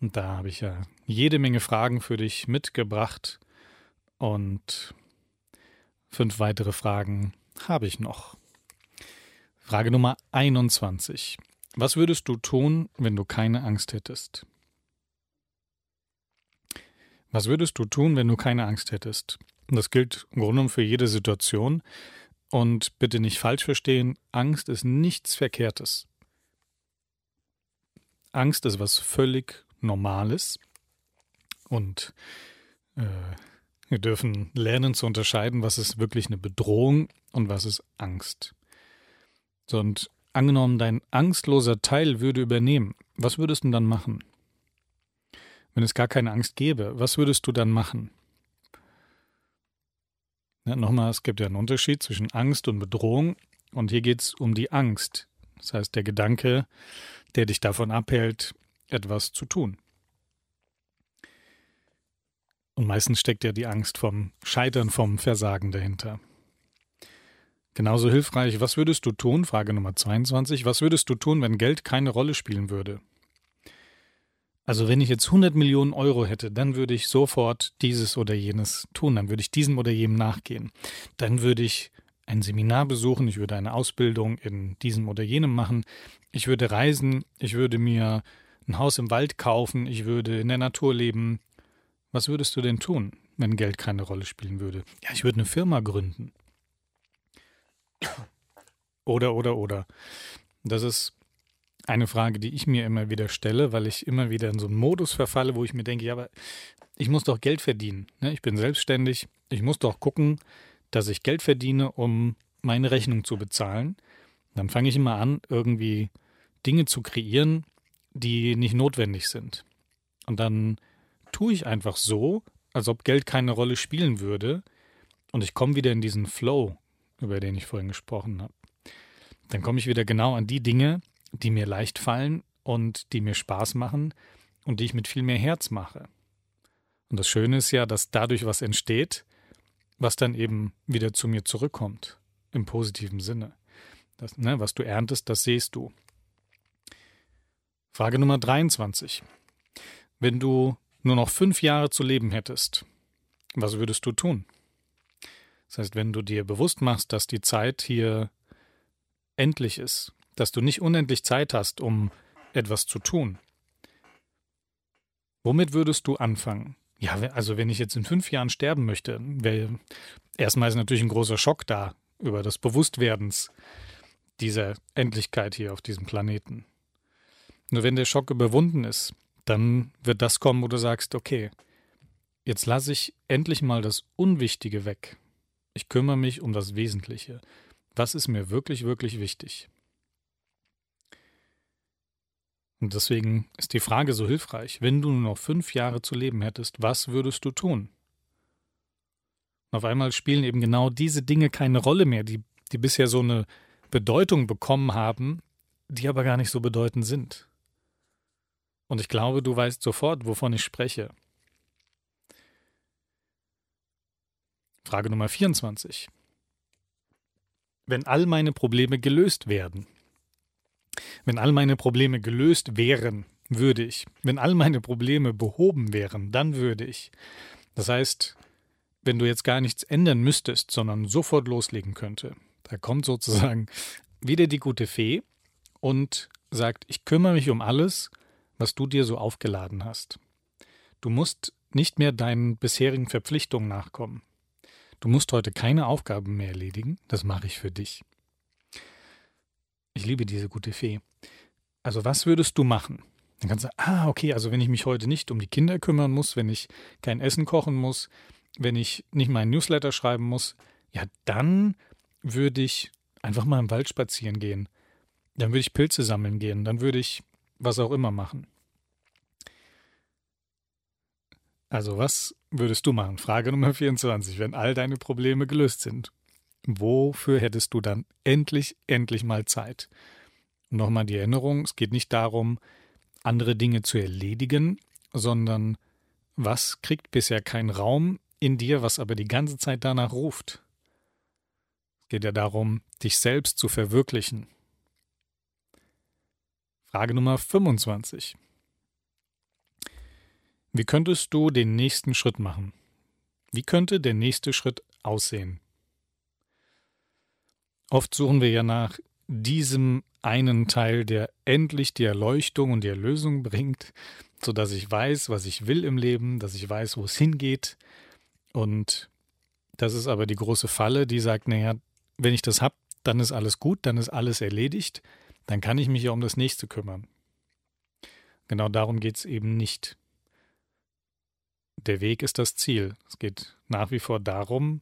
Und da habe ich ja jede Menge Fragen für dich mitgebracht und fünf weitere Fragen habe ich noch. Frage Nummer 21. Was würdest du tun, wenn du keine Angst hättest? Was würdest du tun, wenn du keine Angst hättest? Das gilt im Grunde für jede Situation. Und bitte nicht falsch verstehen, Angst ist nichts Verkehrtes. Angst ist was völlig Normales. Und äh, wir dürfen lernen zu unterscheiden, was ist wirklich eine Bedrohung und was ist Angst. Und angenommen, dein angstloser Teil würde übernehmen, was würdest du dann machen? Wenn es gar keine Angst gäbe, was würdest du dann machen? Ja, nochmal, es gibt ja einen Unterschied zwischen Angst und Bedrohung. Und hier geht es um die Angst. Das heißt, der Gedanke, der dich davon abhält, etwas zu tun. Und meistens steckt ja die Angst vom Scheitern, vom Versagen dahinter. Genauso hilfreich, was würdest du tun? Frage Nummer 22. Was würdest du tun, wenn Geld keine Rolle spielen würde? Also wenn ich jetzt 100 Millionen Euro hätte, dann würde ich sofort dieses oder jenes tun, dann würde ich diesem oder jenem nachgehen. Dann würde ich ein Seminar besuchen, ich würde eine Ausbildung in diesem oder jenem machen, ich würde reisen, ich würde mir ein Haus im Wald kaufen, ich würde in der Natur leben. Was würdest du denn tun, wenn Geld keine Rolle spielen würde? Ja, ich würde eine Firma gründen. Oder, oder, oder. Das ist eine Frage, die ich mir immer wieder stelle, weil ich immer wieder in so einen Modus verfalle, wo ich mir denke, ja, aber ich muss doch Geld verdienen. Ne? Ich bin selbstständig. Ich muss doch gucken, dass ich Geld verdiene, um meine Rechnung zu bezahlen. Dann fange ich immer an, irgendwie Dinge zu kreieren, die nicht notwendig sind. Und dann tue ich einfach so, als ob Geld keine Rolle spielen würde. Und ich komme wieder in diesen Flow, über den ich vorhin gesprochen habe. Dann komme ich wieder genau an die Dinge, die mir leicht fallen und die mir Spaß machen und die ich mit viel mehr Herz mache. Und das Schöne ist ja, dass dadurch was entsteht, was dann eben wieder zu mir zurückkommt, im positiven Sinne. Das, ne, was du erntest, das siehst du. Frage Nummer 23. Wenn du nur noch fünf Jahre zu leben hättest, was würdest du tun? Das heißt, wenn du dir bewusst machst, dass die Zeit hier endlich ist, dass du nicht unendlich Zeit hast, um etwas zu tun, womit würdest du anfangen? Ja, also wenn ich jetzt in fünf Jahren sterben möchte, wäre erstmal ist natürlich ein großer Schock da über das Bewusstwerdens dieser Endlichkeit hier auf diesem Planeten. Nur wenn der Schock überwunden ist, dann wird das kommen, wo du sagst, okay, jetzt lasse ich endlich mal das Unwichtige weg. Ich kümmere mich um das Wesentliche. Was ist mir wirklich, wirklich wichtig? Und deswegen ist die Frage so hilfreich. Wenn du nur noch fünf Jahre zu leben hättest, was würdest du tun? Und auf einmal spielen eben genau diese Dinge keine Rolle mehr, die, die bisher so eine Bedeutung bekommen haben, die aber gar nicht so bedeutend sind. Und ich glaube, du weißt sofort, wovon ich spreche. Frage Nummer 24. Wenn all meine Probleme gelöst werden, wenn all meine Probleme gelöst wären, würde ich. Wenn all meine Probleme behoben wären, dann würde ich. Das heißt, wenn du jetzt gar nichts ändern müsstest, sondern sofort loslegen könnte, da kommt sozusagen wieder die gute Fee und sagt, ich kümmere mich um alles was du dir so aufgeladen hast. Du musst nicht mehr deinen bisherigen Verpflichtungen nachkommen. Du musst heute keine Aufgaben mehr erledigen, das mache ich für dich. Ich liebe diese gute Fee. Also was würdest du machen? Dann kannst du sagen, ah, okay, also wenn ich mich heute nicht um die Kinder kümmern muss, wenn ich kein Essen kochen muss, wenn ich nicht meinen Newsletter schreiben muss, ja, dann würde ich einfach mal im Wald spazieren gehen. Dann würde ich Pilze sammeln gehen, dann würde ich was auch immer machen. Also was würdest du machen? Frage Nummer 24, wenn all deine Probleme gelöst sind. Wofür hättest du dann endlich, endlich mal Zeit? Nochmal die Erinnerung, es geht nicht darum, andere Dinge zu erledigen, sondern was kriegt bisher keinen Raum in dir, was aber die ganze Zeit danach ruft? Es geht ja darum, dich selbst zu verwirklichen. Frage Nummer 25. Wie könntest du den nächsten Schritt machen? Wie könnte der nächste Schritt aussehen? Oft suchen wir ja nach diesem einen Teil, der endlich die Erleuchtung und die Erlösung bringt, so dass ich weiß, was ich will im Leben, dass ich weiß, wo es hingeht. Und das ist aber die große Falle, die sagt, naja, wenn ich das habe, dann ist alles gut, dann ist alles erledigt, dann kann ich mich ja um das nächste kümmern. Genau darum geht es eben nicht. Der Weg ist das Ziel. Es geht nach wie vor darum,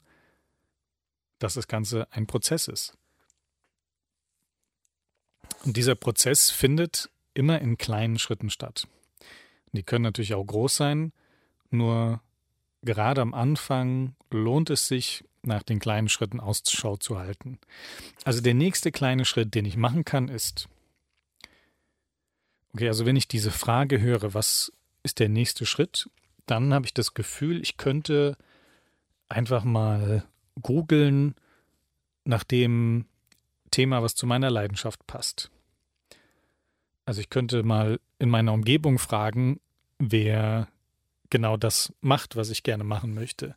dass das Ganze ein Prozess ist. Und dieser Prozess findet immer in kleinen Schritten statt. Die können natürlich auch groß sein, nur gerade am Anfang lohnt es sich, nach den kleinen Schritten Ausschau zu halten. Also der nächste kleine Schritt, den ich machen kann, ist, okay, also wenn ich diese Frage höre, was ist der nächste Schritt, dann habe ich das Gefühl, ich könnte einfach mal googeln nach dem Thema, was zu meiner Leidenschaft passt. Also ich könnte mal in meiner Umgebung fragen, wer genau das macht, was ich gerne machen möchte.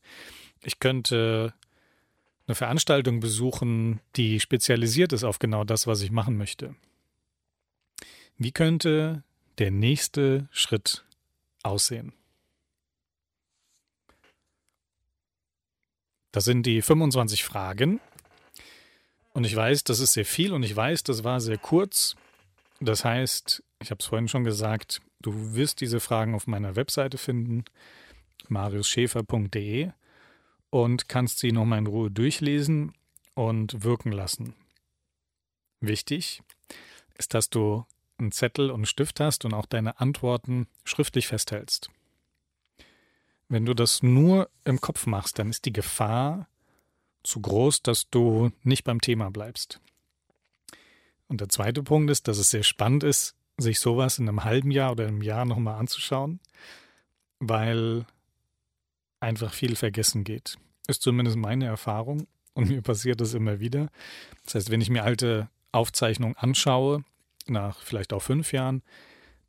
Ich könnte eine Veranstaltung besuchen, die spezialisiert ist auf genau das, was ich machen möchte. Wie könnte der nächste Schritt aussehen? Das sind die 25 Fragen, und ich weiß, das ist sehr viel und ich weiß, das war sehr kurz. Das heißt, ich habe es vorhin schon gesagt, du wirst diese Fragen auf meiner Webseite finden, mariusschäfer.de und kannst sie nochmal in Ruhe durchlesen und wirken lassen. Wichtig ist, dass du einen Zettel und einen Stift hast und auch deine Antworten schriftlich festhältst. Wenn du das nur im Kopf machst, dann ist die Gefahr, zu groß, dass du nicht beim Thema bleibst. Und der zweite Punkt ist, dass es sehr spannend ist, sich sowas in einem halben Jahr oder einem Jahr nochmal anzuschauen, weil einfach viel vergessen geht. Ist zumindest meine Erfahrung und mir passiert das immer wieder. Das heißt, wenn ich mir alte Aufzeichnungen anschaue, nach vielleicht auch fünf Jahren,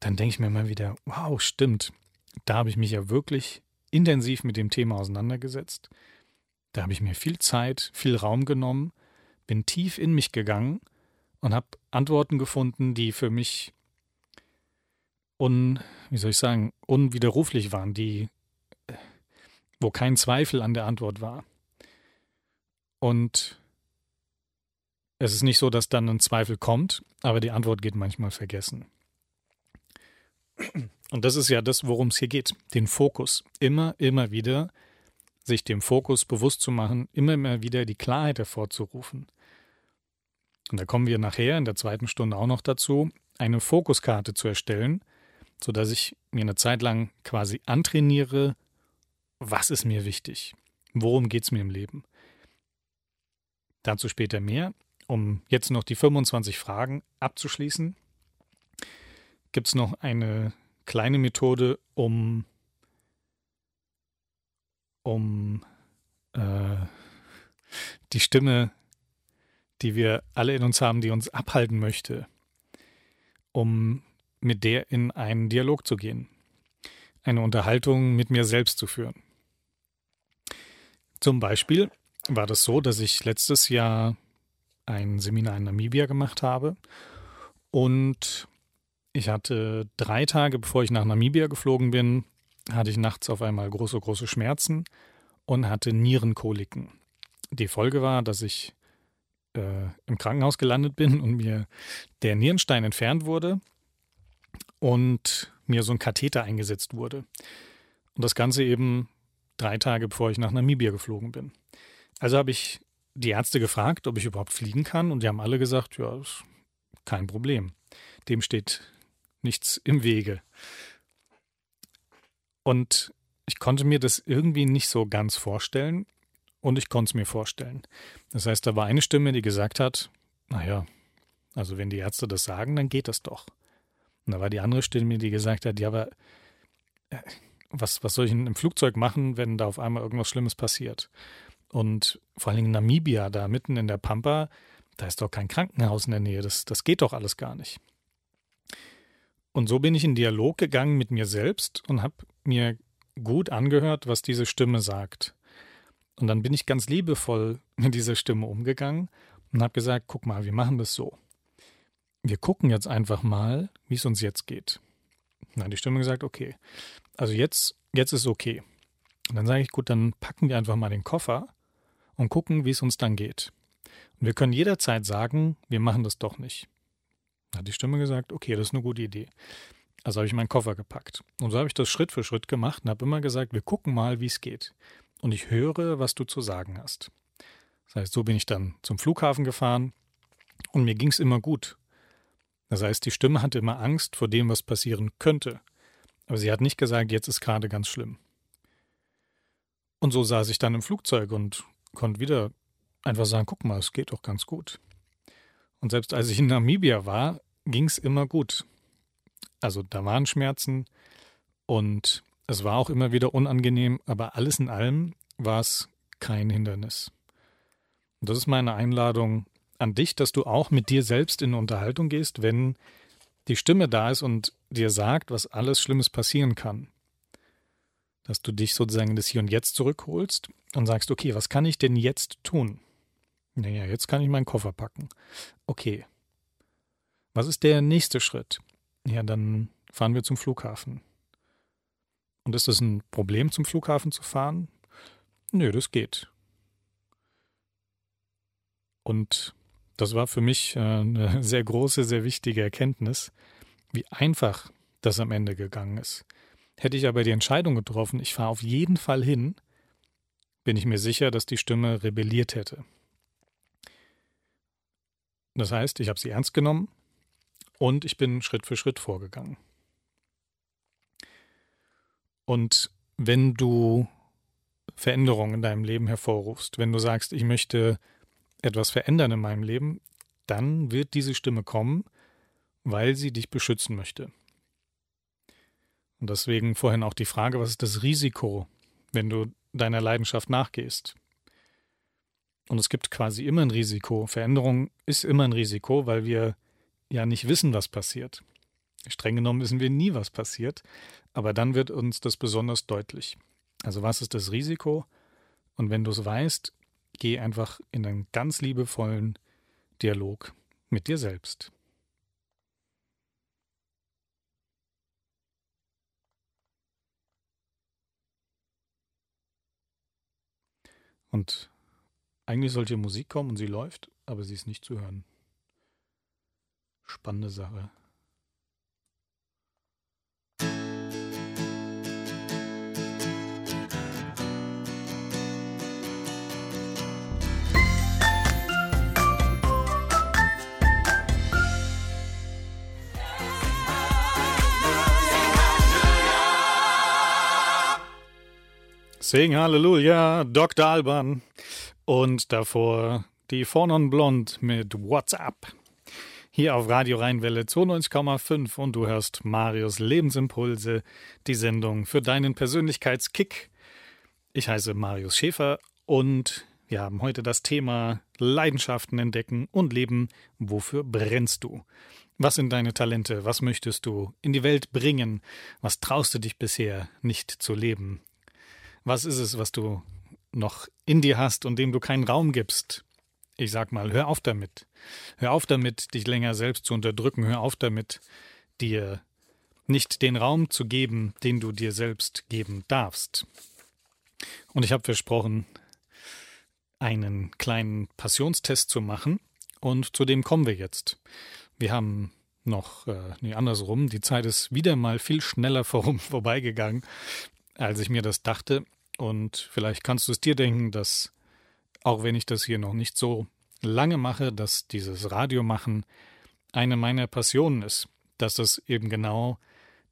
dann denke ich mir immer wieder, wow, stimmt, da habe ich mich ja wirklich intensiv mit dem Thema auseinandergesetzt. Da habe ich mir viel Zeit, viel Raum genommen, bin tief in mich gegangen und habe Antworten gefunden, die für mich un, wie soll ich sagen, unwiderruflich waren, die, wo kein Zweifel an der Antwort war. Und es ist nicht so, dass dann ein Zweifel kommt, aber die Antwort geht manchmal vergessen. Und das ist ja das, worum es hier geht. Den Fokus. Immer, immer wieder sich dem Fokus bewusst zu machen, immer mehr wieder die Klarheit hervorzurufen. Und da kommen wir nachher in der zweiten Stunde auch noch dazu, eine Fokuskarte zu erstellen, sodass ich mir eine Zeit lang quasi antrainiere, was ist mir wichtig, worum geht es mir im Leben. Dazu später mehr. Um jetzt noch die 25 Fragen abzuschließen, gibt es noch eine kleine Methode, um um äh, die Stimme, die wir alle in uns haben, die uns abhalten möchte, um mit der in einen Dialog zu gehen, eine Unterhaltung mit mir selbst zu führen. Zum Beispiel war das so, dass ich letztes Jahr ein Seminar in Namibia gemacht habe und ich hatte drei Tage, bevor ich nach Namibia geflogen bin, hatte ich nachts auf einmal große, große Schmerzen und hatte Nierenkoliken. Die Folge war, dass ich äh, im Krankenhaus gelandet bin und mir der Nierenstein entfernt wurde und mir so ein Katheter eingesetzt wurde. Und das Ganze eben drei Tage bevor ich nach Namibia geflogen bin. Also habe ich die Ärzte gefragt, ob ich überhaupt fliegen kann und die haben alle gesagt, ja, ist kein Problem. Dem steht nichts im Wege. Und ich konnte mir das irgendwie nicht so ganz vorstellen und ich konnte es mir vorstellen. Das heißt, da war eine Stimme, die gesagt hat, naja, also wenn die Ärzte das sagen, dann geht das doch. Und da war die andere Stimme, die gesagt hat, ja, aber äh, was, was soll ich in einem Flugzeug machen, wenn da auf einmal irgendwas Schlimmes passiert? Und vor allem in Namibia, da mitten in der Pampa, da ist doch kein Krankenhaus in der Nähe. Das, das geht doch alles gar nicht. Und so bin ich in Dialog gegangen mit mir selbst und habe mir gut angehört, was diese Stimme sagt. Und dann bin ich ganz liebevoll mit dieser Stimme umgegangen und habe gesagt, guck mal, wir machen das so. Wir gucken jetzt einfach mal, wie es uns jetzt geht. Hat die Stimme gesagt, okay, also jetzt, jetzt ist okay. Und dann sage ich, gut, dann packen wir einfach mal den Koffer und gucken, wie es uns dann geht. Und wir können jederzeit sagen, wir machen das doch nicht. Hat die Stimme gesagt, okay, das ist eine gute Idee. Also habe ich meinen Koffer gepackt. Und so habe ich das Schritt für Schritt gemacht und habe immer gesagt, wir gucken mal, wie es geht. Und ich höre, was du zu sagen hast. Das heißt, so bin ich dann zum Flughafen gefahren und mir ging es immer gut. Das heißt, die Stimme hatte immer Angst vor dem, was passieren könnte. Aber sie hat nicht gesagt, jetzt ist gerade ganz schlimm. Und so saß ich dann im Flugzeug und konnte wieder einfach sagen, guck mal, es geht doch ganz gut. Und selbst als ich in Namibia war, ging es immer gut. Also da waren Schmerzen und es war auch immer wieder unangenehm, aber alles in allem war es kein Hindernis. Und das ist meine Einladung an dich, dass du auch mit dir selbst in Unterhaltung gehst, wenn die Stimme da ist und dir sagt, was alles Schlimmes passieren kann. Dass du dich sozusagen in das Hier und Jetzt zurückholst und sagst, okay, was kann ich denn jetzt tun? Naja, jetzt kann ich meinen Koffer packen. Okay. Was ist der nächste Schritt? Ja, dann fahren wir zum Flughafen. Und ist das ein Problem, zum Flughafen zu fahren? Nö, das geht. Und das war für mich äh, eine sehr große, sehr wichtige Erkenntnis, wie einfach das am Ende gegangen ist. Hätte ich aber die Entscheidung getroffen, ich fahre auf jeden Fall hin, bin ich mir sicher, dass die Stimme rebelliert hätte. Das heißt, ich habe sie ernst genommen und ich bin Schritt für Schritt vorgegangen. Und wenn du Veränderungen in deinem Leben hervorrufst, wenn du sagst, ich möchte etwas verändern in meinem Leben, dann wird diese Stimme kommen, weil sie dich beschützen möchte. Und deswegen vorhin auch die Frage, was ist das Risiko, wenn du deiner Leidenschaft nachgehst? Und es gibt quasi immer ein Risiko. Veränderung ist immer ein Risiko, weil wir ja nicht wissen, was passiert. Streng genommen wissen wir nie, was passiert, aber dann wird uns das besonders deutlich. Also was ist das Risiko? Und wenn du es weißt, geh einfach in einen ganz liebevollen Dialog mit dir selbst. Und eigentlich sollte Musik kommen und sie läuft, aber sie ist nicht zu hören. Spannende Sache. Sing Halleluja, Dr. Alban. Und davor die Fornon Blond mit WhatsApp. Hier auf Radio Rheinwelle 92,5 und du hörst Marius Lebensimpulse, die Sendung für deinen Persönlichkeitskick. Ich heiße Marius Schäfer und wir haben heute das Thema Leidenschaften entdecken und leben. Wofür brennst du? Was sind deine Talente? Was möchtest du in die Welt bringen? Was traust du dich bisher nicht zu leben? Was ist es, was du noch in dir hast und dem du keinen Raum gibst? Ich sag mal, hör auf damit. Hör auf damit, dich länger selbst zu unterdrücken. Hör auf damit, dir nicht den Raum zu geben, den du dir selbst geben darfst. Und ich habe versprochen, einen kleinen Passionstest zu machen. Und zu dem kommen wir jetzt. Wir haben noch, äh, nee, andersrum, die Zeit ist wieder mal viel schneller vorum, vorbeigegangen, als ich mir das dachte. Und vielleicht kannst du es dir denken, dass, auch wenn ich das hier noch nicht so lange mache, dass dieses Radiomachen eine meiner Passionen ist. Dass das eben genau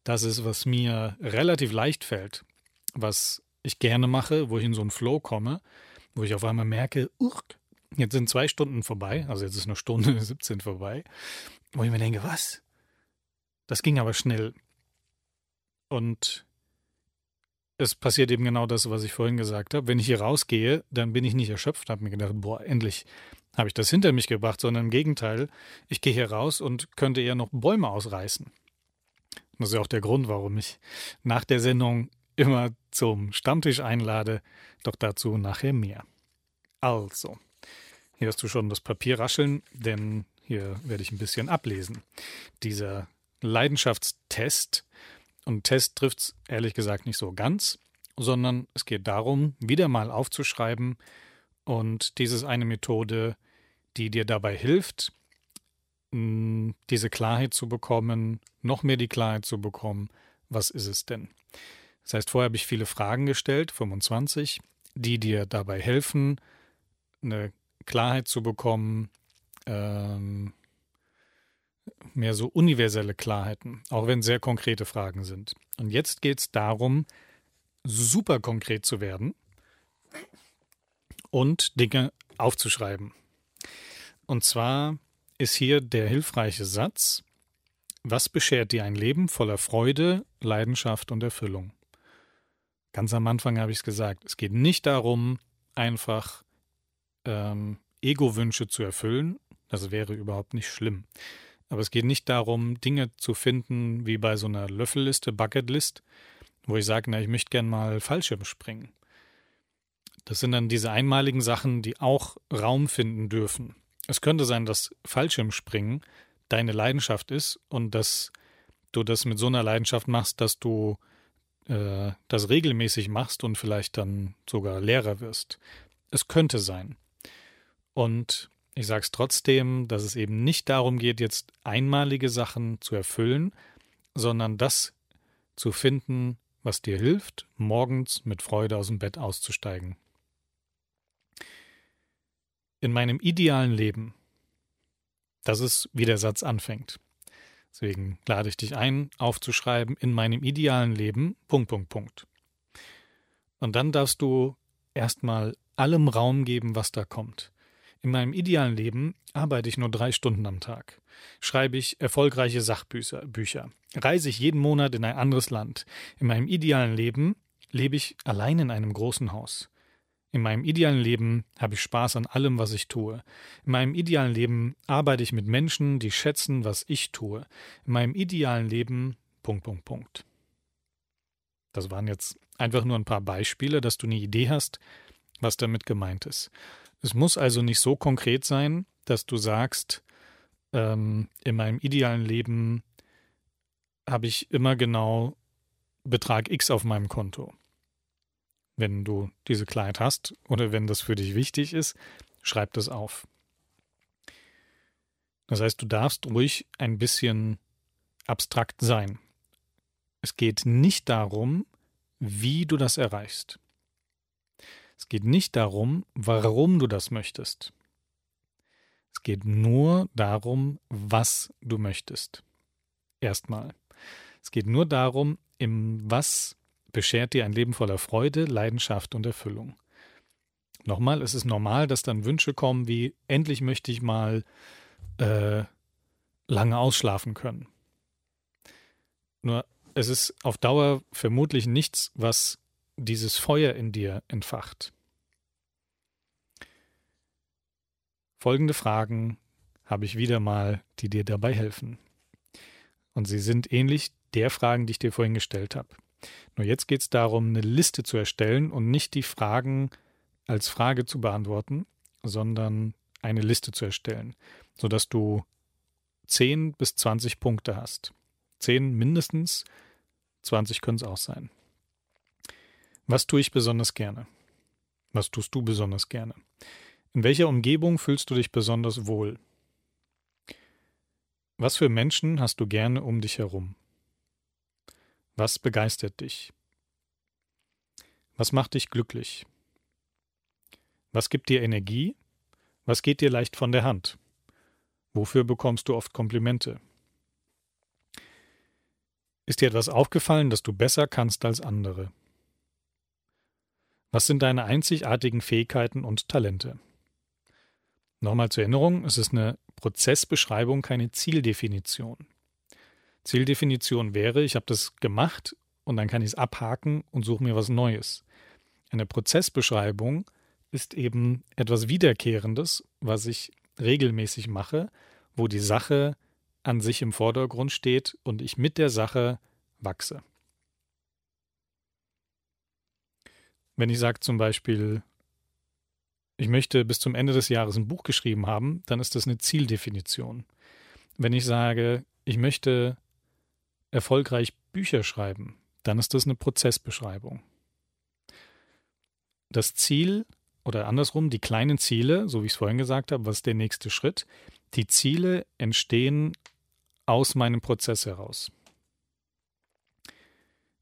das ist, was mir relativ leicht fällt. was ich gerne mache, wo ich in so einen Flow komme, wo ich auf einmal merke, uch, jetzt sind zwei Stunden vorbei, also jetzt ist eine Stunde 17 vorbei, wo ich mir denke, was? Das ging aber schnell. Und es passiert eben genau das, was ich vorhin gesagt habe. Wenn ich hier rausgehe, dann bin ich nicht erschöpft, habe mir gedacht, boah, endlich habe ich das hinter mich gebracht, sondern im Gegenteil, ich gehe hier raus und könnte eher noch Bäume ausreißen. Das ist ja auch der Grund, warum ich nach der Sendung immer zum Stammtisch einlade, doch dazu nachher mehr. Also, hier hast du schon das Papier rascheln, denn hier werde ich ein bisschen ablesen. Dieser Leidenschaftstest, und Test trifft es ehrlich gesagt nicht so ganz, sondern es geht darum, wieder mal aufzuschreiben, und dies ist eine Methode, die dir dabei hilft, diese Klarheit zu bekommen, noch mehr die Klarheit zu bekommen, was ist es denn? Das heißt, vorher habe ich viele Fragen gestellt, 25, die dir dabei helfen, eine Klarheit zu bekommen, ähm, mehr so universelle Klarheiten, auch wenn sehr konkrete Fragen sind. Und jetzt geht es darum, super konkret zu werden und Dinge aufzuschreiben. Und zwar ist hier der hilfreiche Satz, was beschert dir ein Leben voller Freude, Leidenschaft und Erfüllung? Ganz am Anfang habe ich es gesagt, es geht nicht darum, einfach ähm, Ego-Wünsche zu erfüllen, das wäre überhaupt nicht schlimm. Aber es geht nicht darum, Dinge zu finden wie bei so einer Löffelliste, Bucketlist, wo ich sage, na, ich möchte gern mal Fallschirm springen. Das sind dann diese einmaligen Sachen, die auch Raum finden dürfen. Es könnte sein, dass Fallschirmspringen deine Leidenschaft ist und dass du das mit so einer Leidenschaft machst, dass du äh, das regelmäßig machst und vielleicht dann sogar Lehrer wirst. Es könnte sein. Und ich sage es trotzdem, dass es eben nicht darum geht, jetzt einmalige Sachen zu erfüllen, sondern das zu finden, was dir hilft, morgens mit Freude aus dem Bett auszusteigen in meinem idealen Leben, das ist, wie der Satz anfängt. Deswegen lade ich dich ein, aufzuschreiben, in meinem idealen Leben, Punkt, Punkt, Punkt. Und dann darfst du erstmal allem Raum geben, was da kommt. In meinem idealen Leben arbeite ich nur drei Stunden am Tag. Schreibe ich erfolgreiche Sachbücher, Bücher. Reise ich jeden Monat in ein anderes Land. In meinem idealen Leben lebe ich allein in einem großen Haus. In meinem idealen Leben habe ich Spaß an allem, was ich tue. In meinem idealen Leben arbeite ich mit Menschen, die schätzen, was ich tue. In meinem idealen Leben. Punkt, Punkt, Punkt. Das waren jetzt einfach nur ein paar Beispiele, dass du eine Idee hast, was damit gemeint ist. Es muss also nicht so konkret sein, dass du sagst, ähm, in meinem idealen Leben habe ich immer genau Betrag X auf meinem Konto. Wenn du diese Klarheit hast oder wenn das für dich wichtig ist, schreib das auf. Das heißt, du darfst ruhig ein bisschen abstrakt sein. Es geht nicht darum, wie du das erreichst. Es geht nicht darum, warum du das möchtest. Es geht nur darum, was du möchtest. Erstmal. Es geht nur darum, im was beschert dir ein Leben voller Freude, Leidenschaft und Erfüllung. Nochmal, es ist normal, dass dann Wünsche kommen wie endlich möchte ich mal äh, lange ausschlafen können. Nur es ist auf Dauer vermutlich nichts, was dieses Feuer in dir entfacht. Folgende Fragen habe ich wieder mal, die dir dabei helfen. Und sie sind ähnlich der Fragen, die ich dir vorhin gestellt habe. Nur jetzt geht es darum, eine Liste zu erstellen und nicht die Fragen als Frage zu beantworten, sondern eine Liste zu erstellen, sodass du 10 bis 20 Punkte hast. 10 mindestens, 20 können es auch sein. Was tue ich besonders gerne? Was tust du besonders gerne? In welcher Umgebung fühlst du dich besonders wohl? Was für Menschen hast du gerne um dich herum? Was begeistert dich? Was macht dich glücklich? Was gibt dir Energie? Was geht dir leicht von der Hand? Wofür bekommst du oft Komplimente? Ist dir etwas aufgefallen, das du besser kannst als andere? Was sind deine einzigartigen Fähigkeiten und Talente? Nochmal zur Erinnerung, es ist eine Prozessbeschreibung, keine Zieldefinition. Zieldefinition wäre, ich habe das gemacht und dann kann ich es abhaken und suche mir was Neues. Eine Prozessbeschreibung ist eben etwas Wiederkehrendes, was ich regelmäßig mache, wo die Sache an sich im Vordergrund steht und ich mit der Sache wachse. Wenn ich sage zum Beispiel, ich möchte bis zum Ende des Jahres ein Buch geschrieben haben, dann ist das eine Zieldefinition. Wenn ich sage, ich möchte erfolgreich Bücher schreiben, dann ist das eine Prozessbeschreibung. Das Ziel oder andersrum, die kleinen Ziele, so wie ich es vorhin gesagt habe, was ist der nächste Schritt? Die Ziele entstehen aus meinem Prozess heraus.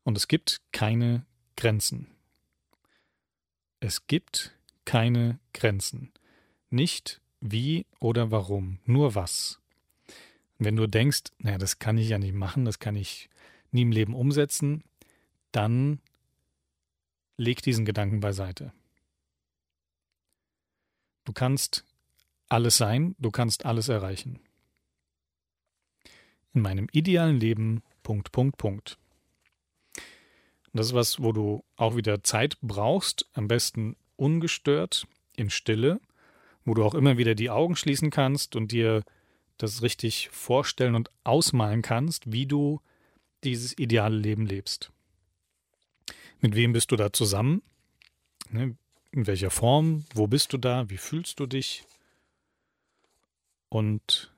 Und es gibt keine Grenzen. Es gibt keine Grenzen. Nicht wie oder warum, nur was. Wenn du denkst, naja, das kann ich ja nicht machen, das kann ich nie im Leben umsetzen, dann leg diesen Gedanken beiseite. Du kannst alles sein, du kannst alles erreichen. In meinem idealen Leben, Punkt, Punkt, Punkt. Das ist was, wo du auch wieder Zeit brauchst, am besten ungestört, in Stille, wo du auch immer wieder die Augen schließen kannst und dir das richtig vorstellen und ausmalen kannst, wie du dieses ideale Leben lebst. Mit wem bist du da zusammen? Ne, in welcher Form? Wo bist du da? Wie fühlst du dich? Und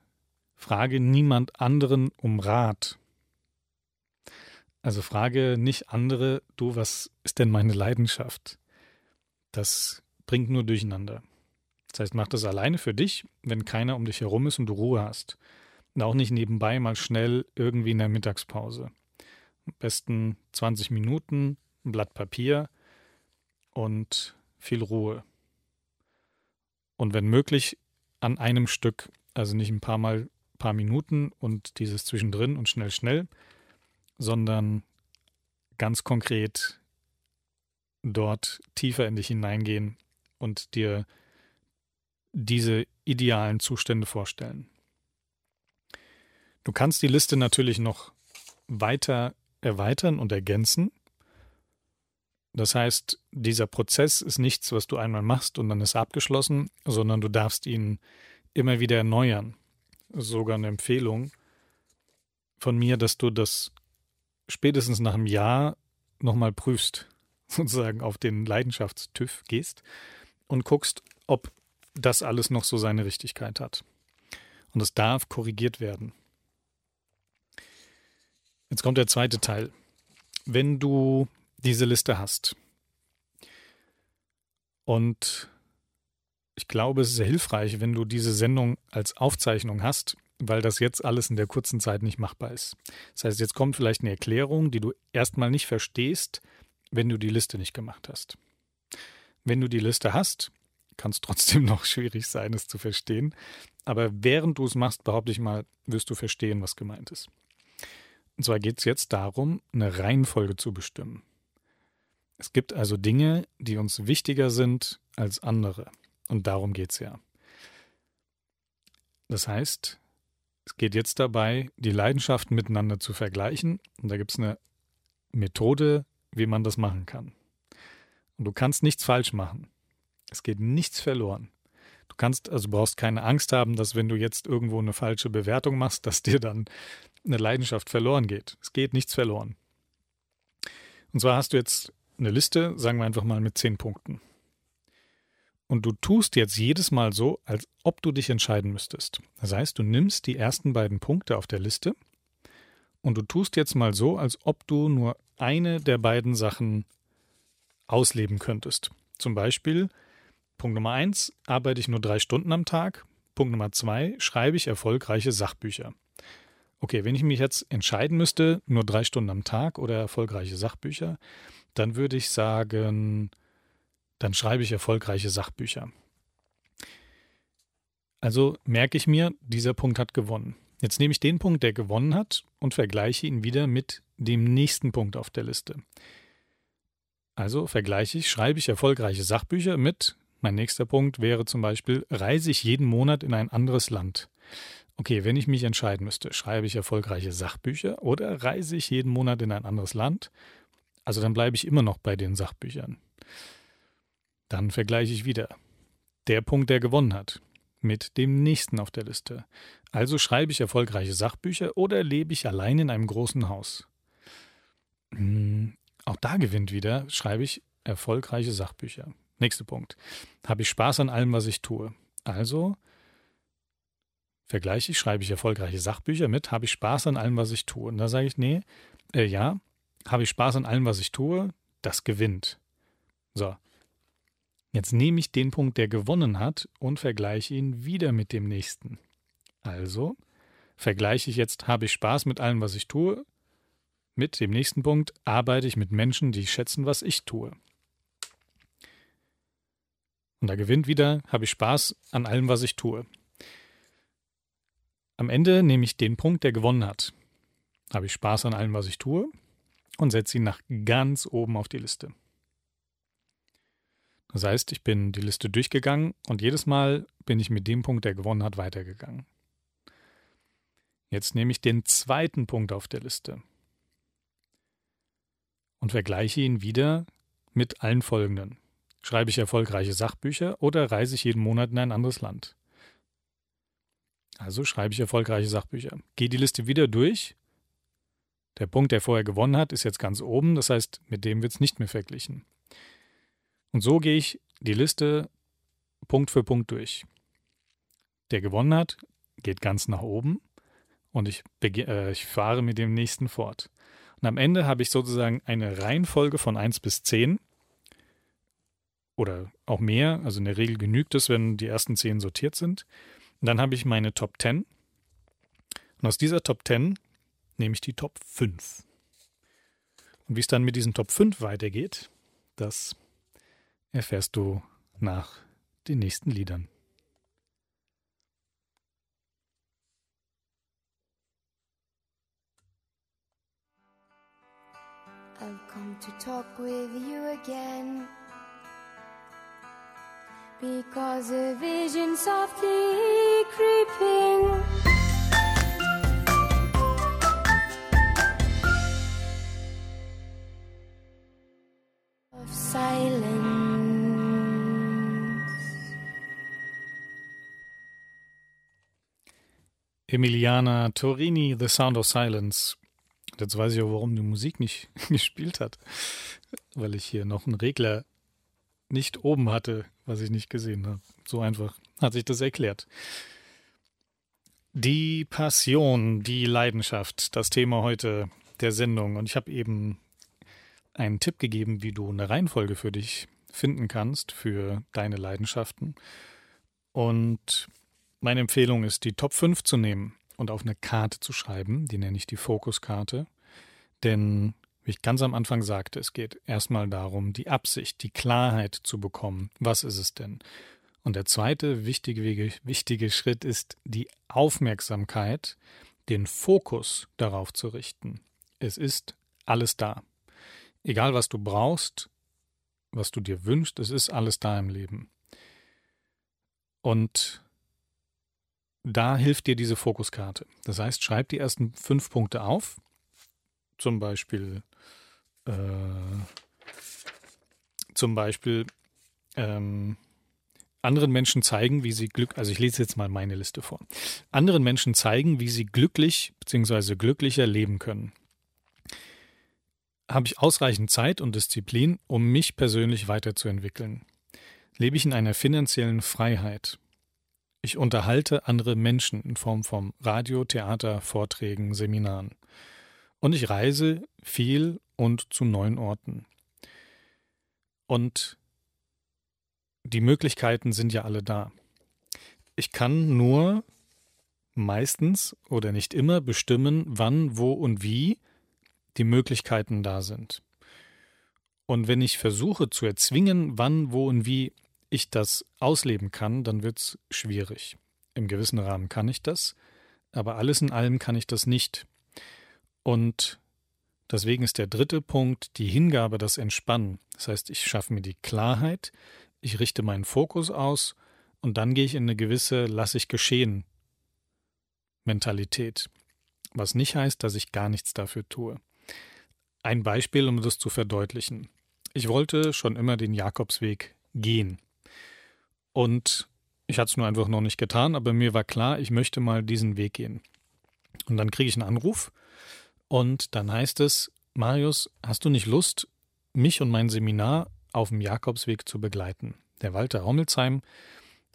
frage niemand anderen um Rat. Also frage nicht andere, du, was ist denn meine Leidenschaft? Das bringt nur durcheinander. Das heißt, mach das alleine für dich, wenn keiner um dich herum ist und du Ruhe hast. Und auch nicht nebenbei mal schnell irgendwie in der Mittagspause. Am besten 20 Minuten, ein Blatt Papier und viel Ruhe. Und wenn möglich, an einem Stück, also nicht ein paar Mal, paar Minuten und dieses zwischendrin und schnell, schnell, sondern ganz konkret dort tiefer in dich hineingehen und dir diese idealen Zustände vorstellen. Du kannst die Liste natürlich noch weiter erweitern und ergänzen. Das heißt, dieser Prozess ist nichts, was du einmal machst und dann ist abgeschlossen, sondern du darfst ihn immer wieder erneuern. Sogar eine Empfehlung von mir, dass du das spätestens nach einem Jahr nochmal prüfst, sozusagen auf den Leidenschaftstüv gehst und guckst, ob das alles noch so seine Richtigkeit hat. Und es darf korrigiert werden. Jetzt kommt der zweite Teil. Wenn du diese Liste hast und ich glaube, es ist sehr hilfreich, wenn du diese Sendung als Aufzeichnung hast, weil das jetzt alles in der kurzen Zeit nicht machbar ist. Das heißt, jetzt kommt vielleicht eine Erklärung, die du erstmal nicht verstehst, wenn du die Liste nicht gemacht hast. Wenn du die Liste hast, kann es trotzdem noch schwierig sein, es zu verstehen. Aber während du es machst, behaupte ich mal, wirst du verstehen, was gemeint ist. Und zwar geht es jetzt darum, eine Reihenfolge zu bestimmen. Es gibt also Dinge, die uns wichtiger sind als andere. Und darum geht es ja. Das heißt, es geht jetzt dabei, die Leidenschaften miteinander zu vergleichen. Und da gibt es eine Methode, wie man das machen kann. Und du kannst nichts falsch machen. Es geht nichts verloren. Du kannst, also brauchst keine Angst haben, dass wenn du jetzt irgendwo eine falsche Bewertung machst, dass dir dann eine Leidenschaft verloren geht. Es geht nichts verloren. Und zwar hast du jetzt eine Liste, sagen wir einfach mal mit zehn Punkten. Und du tust jetzt jedes Mal so, als ob du dich entscheiden müsstest. Das heißt, du nimmst die ersten beiden Punkte auf der Liste und du tust jetzt mal so, als ob du nur eine der beiden Sachen ausleben könntest. Zum Beispiel, Punkt Nummer eins, arbeite ich nur drei Stunden am Tag. Punkt Nummer zwei, schreibe ich erfolgreiche Sachbücher. Okay, wenn ich mich jetzt entscheiden müsste, nur drei Stunden am Tag oder erfolgreiche Sachbücher, dann würde ich sagen, dann schreibe ich erfolgreiche Sachbücher. Also merke ich mir, dieser Punkt hat gewonnen. Jetzt nehme ich den Punkt, der gewonnen hat, und vergleiche ihn wieder mit dem nächsten Punkt auf der Liste. Also vergleiche ich, schreibe ich erfolgreiche Sachbücher mit, mein nächster Punkt wäre zum Beispiel, reise ich jeden Monat in ein anderes Land. Okay, wenn ich mich entscheiden müsste, schreibe ich erfolgreiche Sachbücher oder reise ich jeden Monat in ein anderes Land? Also dann bleibe ich immer noch bei den Sachbüchern. Dann vergleiche ich wieder. Der Punkt, der gewonnen hat, mit dem nächsten auf der Liste. Also schreibe ich erfolgreiche Sachbücher oder lebe ich allein in einem großen Haus? Hm, auch da gewinnt wieder, schreibe ich erfolgreiche Sachbücher. Nächster Punkt. Habe ich Spaß an allem, was ich tue? Also vergleiche ich, schreibe ich erfolgreiche Sachbücher mit, habe ich Spaß an allem, was ich tue? Und da sage ich, nee, äh, ja, habe ich Spaß an allem, was ich tue? Das gewinnt. So. Jetzt nehme ich den Punkt, der gewonnen hat, und vergleiche ihn wieder mit dem nächsten. Also vergleiche ich jetzt, habe ich Spaß mit allem, was ich tue? Mit dem nächsten Punkt arbeite ich mit Menschen, die schätzen, was ich tue. Und da gewinnt wieder, habe ich Spaß an allem, was ich tue. Am Ende nehme ich den Punkt, der gewonnen hat. Habe ich Spaß an allem, was ich tue und setze ihn nach ganz oben auf die Liste. Das heißt, ich bin die Liste durchgegangen und jedes Mal bin ich mit dem Punkt, der gewonnen hat, weitergegangen. Jetzt nehme ich den zweiten Punkt auf der Liste und vergleiche ihn wieder mit allen folgenden. Schreibe ich erfolgreiche Sachbücher oder reise ich jeden Monat in ein anderes Land? Also schreibe ich erfolgreiche Sachbücher. Gehe die Liste wieder durch. Der Punkt, der vorher gewonnen hat, ist jetzt ganz oben, das heißt, mit dem wird es nicht mehr verglichen. Und so gehe ich die Liste Punkt für Punkt durch. Der gewonnen hat, geht ganz nach oben und ich, äh, ich fahre mit dem nächsten fort. Und am Ende habe ich sozusagen eine Reihenfolge von 1 bis 10 oder auch mehr. Also in der Regel genügt es, wenn die ersten 10 sortiert sind. Und dann habe ich meine Top 10. Und aus dieser Top 10 nehme ich die Top 5. Und wie es dann mit diesen Top 5 weitergeht, das erfährst du nach den nächsten Liedern. I've come to talk with you again. Because a vision softly creeping. Emiliana Torini, The Sound of Silence. Jetzt weiß ich auch, warum die Musik nicht gespielt hat. Weil ich hier noch einen Regler nicht oben hatte, was ich nicht gesehen habe. So einfach hat sich das erklärt. Die Passion, die Leidenschaft, das Thema heute der Sendung. Und ich habe eben einen Tipp gegeben, wie du eine Reihenfolge für dich finden kannst, für deine Leidenschaften. Und meine Empfehlung ist, die Top 5 zu nehmen und auf eine Karte zu schreiben. Die nenne ich die Fokuskarte. Denn, wie ich ganz am Anfang sagte, es geht erstmal darum, die Absicht, die Klarheit zu bekommen. Was ist es denn? Und der zweite wichtige, wichtige Schritt ist, die Aufmerksamkeit, den Fokus darauf zu richten. Es ist alles da. Egal, was du brauchst, was du dir wünschst, es ist alles da im Leben. Und da hilft dir diese Fokuskarte. Das heißt, schreib die ersten fünf Punkte auf. Zum Beispiel, äh, zum Beispiel, ähm, anderen Menschen zeigen, wie sie Glück, also ich lese jetzt mal meine Liste vor. Anderen Menschen zeigen, wie sie glücklich bzw. glücklicher leben können. Habe ich ausreichend Zeit und Disziplin, um mich persönlich weiterzuentwickeln? Lebe ich in einer finanziellen Freiheit? Ich unterhalte andere Menschen in Form von Radio, Theater, Vorträgen, Seminaren. Und ich reise viel und zu neuen Orten. Und die Möglichkeiten sind ja alle da. Ich kann nur meistens oder nicht immer bestimmen, wann, wo und wie die Möglichkeiten da sind. Und wenn ich versuche zu erzwingen, wann, wo und wie ich das ausleben kann, dann wird es schwierig. Im gewissen Rahmen kann ich das, aber alles in allem kann ich das nicht. Und Deswegen ist der dritte Punkt die Hingabe, das Entspannen. Das heißt, ich schaffe mir die Klarheit, ich richte meinen Fokus aus und dann gehe ich in eine gewisse Lass ich geschehen Mentalität. Was nicht heißt, dass ich gar nichts dafür tue. Ein Beispiel, um das zu verdeutlichen. Ich wollte schon immer den Jakobsweg gehen. Und ich hatte es nur einfach noch nicht getan, aber mir war klar, ich möchte mal diesen Weg gehen. Und dann kriege ich einen Anruf und dann heißt es, Marius, hast du nicht Lust, mich und mein Seminar auf dem Jakobsweg zu begleiten? Der Walter Hommelsheim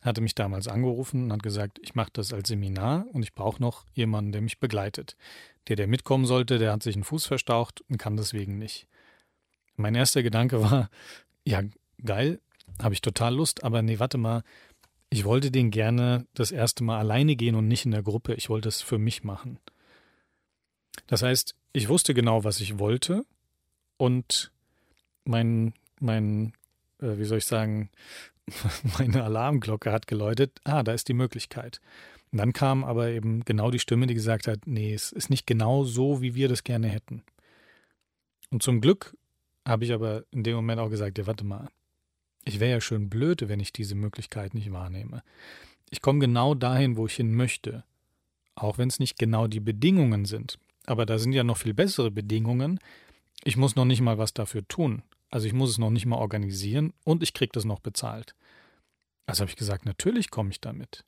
hatte mich damals angerufen und hat gesagt, ich mache das als Seminar und ich brauche noch jemanden, der mich begleitet. Der, der mitkommen sollte, der hat sich einen Fuß verstaucht und kann deswegen nicht. Mein erster Gedanke war, ja, geil, habe ich total Lust, aber nee, warte mal, ich wollte den gerne das erste Mal alleine gehen und nicht in der Gruppe. Ich wollte es für mich machen. Das heißt, ich wusste genau, was ich wollte und mein, mein, äh, wie soll ich sagen, meine Alarmglocke hat geläutet, ah, da ist die Möglichkeit. Und dann kam aber eben genau die Stimme, die gesagt hat, nee, es ist nicht genau so, wie wir das gerne hätten. Und zum Glück habe ich aber in dem Moment auch gesagt, ja, warte mal, ich wäre ja schön blöd, wenn ich diese Möglichkeit nicht wahrnehme. Ich komme genau dahin, wo ich hin möchte, auch wenn es nicht genau die Bedingungen sind. Aber da sind ja noch viel bessere Bedingungen. Ich muss noch nicht mal was dafür tun. Also ich muss es noch nicht mal organisieren und ich kriege das noch bezahlt. Also habe ich gesagt, natürlich komme ich damit.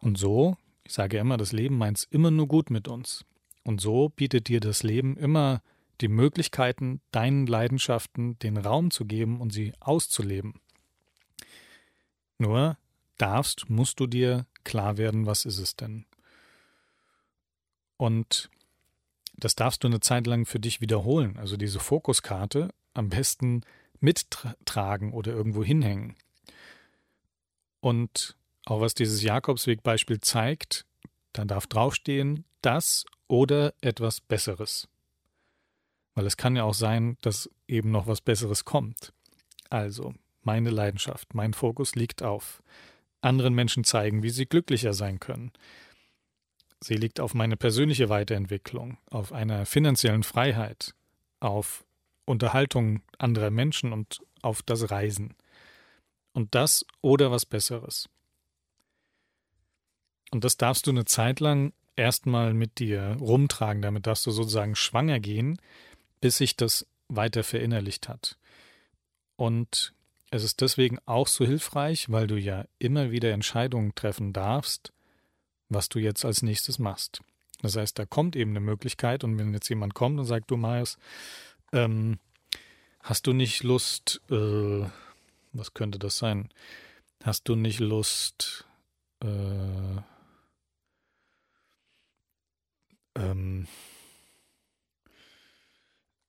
Und so, ich sage ja immer, das Leben meint es immer nur gut mit uns. Und so bietet dir das Leben immer die Möglichkeiten, deinen Leidenschaften den Raum zu geben und sie auszuleben. Nur darfst, musst du dir klar werden, was ist es denn? Und das darfst du eine Zeit lang für dich wiederholen. Also diese Fokuskarte am besten mittragen oder irgendwo hinhängen. Und auch was dieses Jakobsweg-Beispiel zeigt, da darf draufstehen, das oder etwas Besseres. Weil es kann ja auch sein, dass eben noch was Besseres kommt. Also, meine Leidenschaft, mein Fokus liegt auf anderen Menschen zeigen, wie sie glücklicher sein können. Sie liegt auf meine persönliche Weiterentwicklung, auf einer finanziellen Freiheit, auf Unterhaltung anderer Menschen und auf das Reisen. Und das oder was Besseres. Und das darfst du eine Zeit lang erstmal mit dir rumtragen, damit darfst du sozusagen schwanger gehen, bis sich das weiter verinnerlicht hat. Und es ist deswegen auch so hilfreich, weil du ja immer wieder Entscheidungen treffen darfst, was du jetzt als nächstes machst. Das heißt, da kommt eben eine Möglichkeit und wenn jetzt jemand kommt und sagt, du Marius, ähm, hast du nicht Lust, äh, was könnte das sein? Hast du nicht Lust, äh, ähm,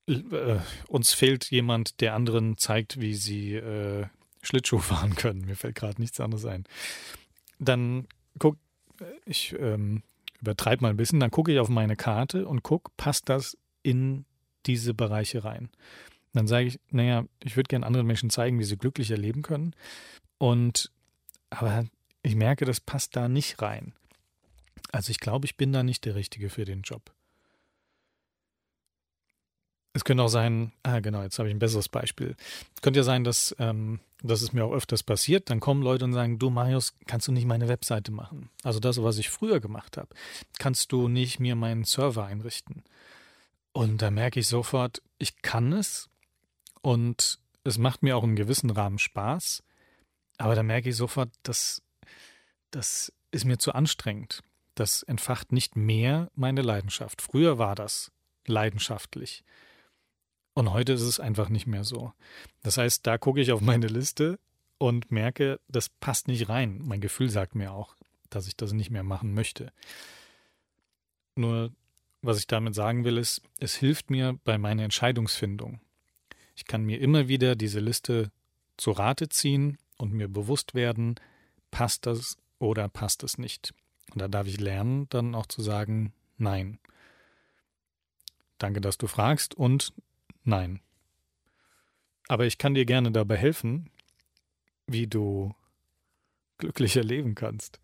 äh, uns fehlt jemand, der anderen zeigt, wie sie äh, Schlittschuh fahren können. Mir fällt gerade nichts anderes ein. Dann guck, ich ähm, übertreibe mal ein bisschen, dann gucke ich auf meine Karte und gucke, passt das in diese Bereiche rein. Dann sage ich, naja, ich würde gerne anderen Menschen zeigen, wie sie glücklicher leben können. Und aber ich merke, das passt da nicht rein. Also ich glaube, ich bin da nicht der Richtige für den Job. Es könnte auch sein, ah genau, jetzt habe ich ein besseres Beispiel. Es könnte ja sein, dass ähm, das ist mir auch öfters passiert. Dann kommen Leute und sagen, du Marius, kannst du nicht meine Webseite machen? Also das, was ich früher gemacht habe. Kannst du nicht mir meinen Server einrichten? Und da merke ich sofort, ich kann es und es macht mir auch in gewissen Rahmen Spaß. Aber da merke ich sofort, dass das ist mir zu anstrengend. Das entfacht nicht mehr meine Leidenschaft. Früher war das leidenschaftlich. Und heute ist es einfach nicht mehr so. Das heißt, da gucke ich auf meine Liste und merke, das passt nicht rein. Mein Gefühl sagt mir auch, dass ich das nicht mehr machen möchte. Nur, was ich damit sagen will, ist, es hilft mir bei meiner Entscheidungsfindung. Ich kann mir immer wieder diese Liste zu Rate ziehen und mir bewusst werden, passt das oder passt es nicht. Und da darf ich lernen, dann auch zu sagen, nein. Danke, dass du fragst und Nein. Aber ich kann dir gerne dabei helfen, wie du glücklicher leben kannst.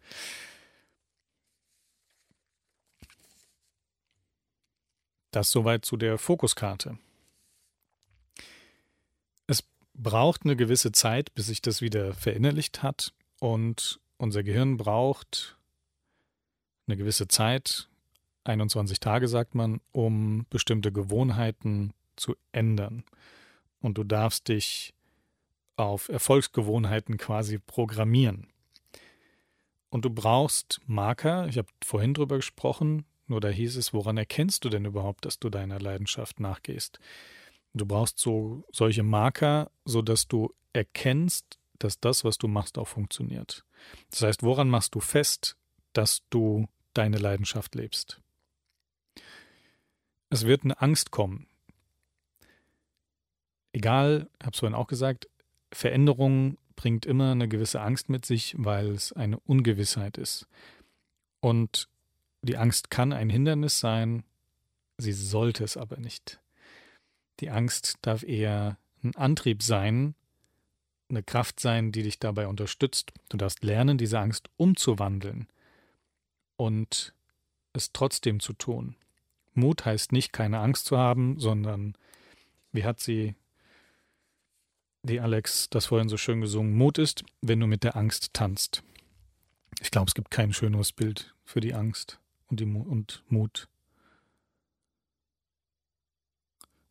Das soweit zu der Fokuskarte. Es braucht eine gewisse Zeit, bis sich das wieder verinnerlicht hat und unser Gehirn braucht eine gewisse Zeit, 21 Tage sagt man, um bestimmte Gewohnheiten zu ändern. Und du darfst dich auf Erfolgsgewohnheiten quasi programmieren. Und du brauchst Marker, ich habe vorhin drüber gesprochen, nur da hieß es, woran erkennst du denn überhaupt, dass du deiner Leidenschaft nachgehst? Du brauchst so solche Marker, sodass du erkennst, dass das, was du machst, auch funktioniert. Das heißt, woran machst du fest, dass du deine Leidenschaft lebst? Es wird eine Angst kommen. Egal, habe es vorhin auch gesagt, Veränderung bringt immer eine gewisse Angst mit sich, weil es eine Ungewissheit ist. Und die Angst kann ein Hindernis sein, sie sollte es aber nicht. Die Angst darf eher ein Antrieb sein, eine Kraft sein, die dich dabei unterstützt. Du darfst lernen, diese Angst umzuwandeln und es trotzdem zu tun. Mut heißt nicht, keine Angst zu haben, sondern, wie hat sie, die Alex das vorhin so schön gesungen, Mut ist, wenn du mit der Angst tanzt. Ich glaube, es gibt kein schöneres Bild für die Angst und, die, und Mut.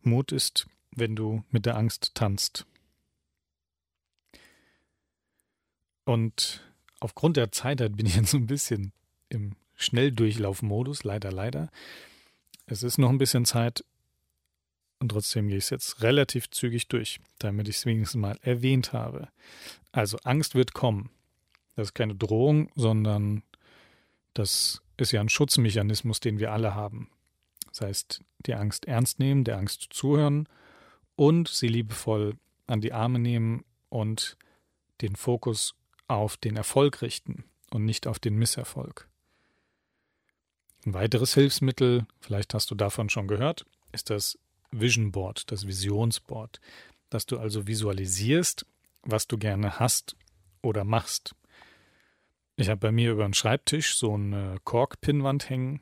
Mut ist, wenn du mit der Angst tanzt. Und aufgrund der Zeit bin ich jetzt so ein bisschen im Schnelldurchlaufmodus, leider, leider. Es ist noch ein bisschen Zeit und trotzdem gehe ich es jetzt relativ zügig durch, damit ich es wenigstens mal erwähnt habe. Also Angst wird kommen. Das ist keine Drohung, sondern das ist ja ein Schutzmechanismus, den wir alle haben. Das heißt, die Angst ernst nehmen, der Angst zuhören und sie liebevoll an die Arme nehmen und den Fokus auf den Erfolg richten und nicht auf den Misserfolg. Ein weiteres Hilfsmittel, vielleicht hast du davon schon gehört, ist das Vision Board, das Visionsboard, dass du also visualisierst, was du gerne hast oder machst. Ich habe bei mir über den Schreibtisch so eine Kork-Pinnwand hängen.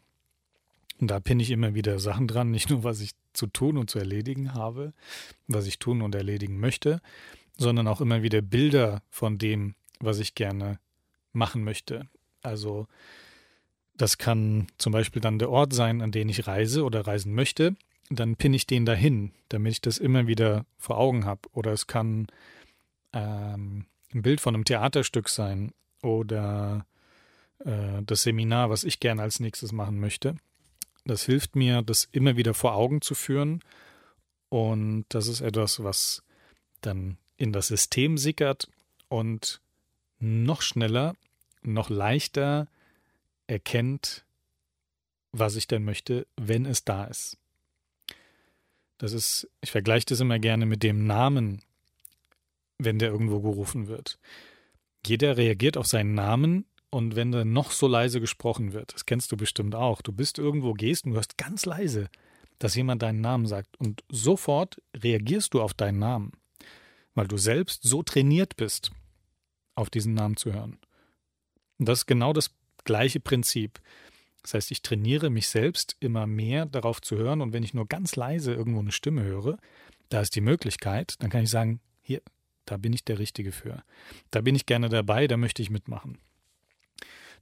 Und da pinne ich immer wieder Sachen dran, nicht nur was ich zu tun und zu erledigen habe, was ich tun und erledigen möchte, sondern auch immer wieder Bilder von dem, was ich gerne machen möchte. Also das kann zum Beispiel dann der Ort sein, an den ich reise oder reisen möchte. Dann pinne ich den dahin, damit ich das immer wieder vor Augen habe. Oder es kann ähm, ein Bild von einem Theaterstück sein oder äh, das Seminar, was ich gerne als nächstes machen möchte. Das hilft mir, das immer wieder vor Augen zu führen. Und das ist etwas, was dann in das System sickert und noch schneller, noch leichter erkennt, was ich denn möchte, wenn es da ist. Das ist, ich vergleiche das immer gerne mit dem Namen, wenn der irgendwo gerufen wird. Jeder reagiert auf seinen Namen und wenn der noch so leise gesprochen wird, das kennst du bestimmt auch, du bist irgendwo, gehst und du hörst ganz leise, dass jemand deinen Namen sagt und sofort reagierst du auf deinen Namen, weil du selbst so trainiert bist, auf diesen Namen zu hören. Und das ist genau das gleiche Prinzip. Das heißt, ich trainiere mich selbst immer mehr darauf zu hören und wenn ich nur ganz leise irgendwo eine Stimme höre, da ist die Möglichkeit, dann kann ich sagen, hier, da bin ich der Richtige für. Da bin ich gerne dabei, da möchte ich mitmachen.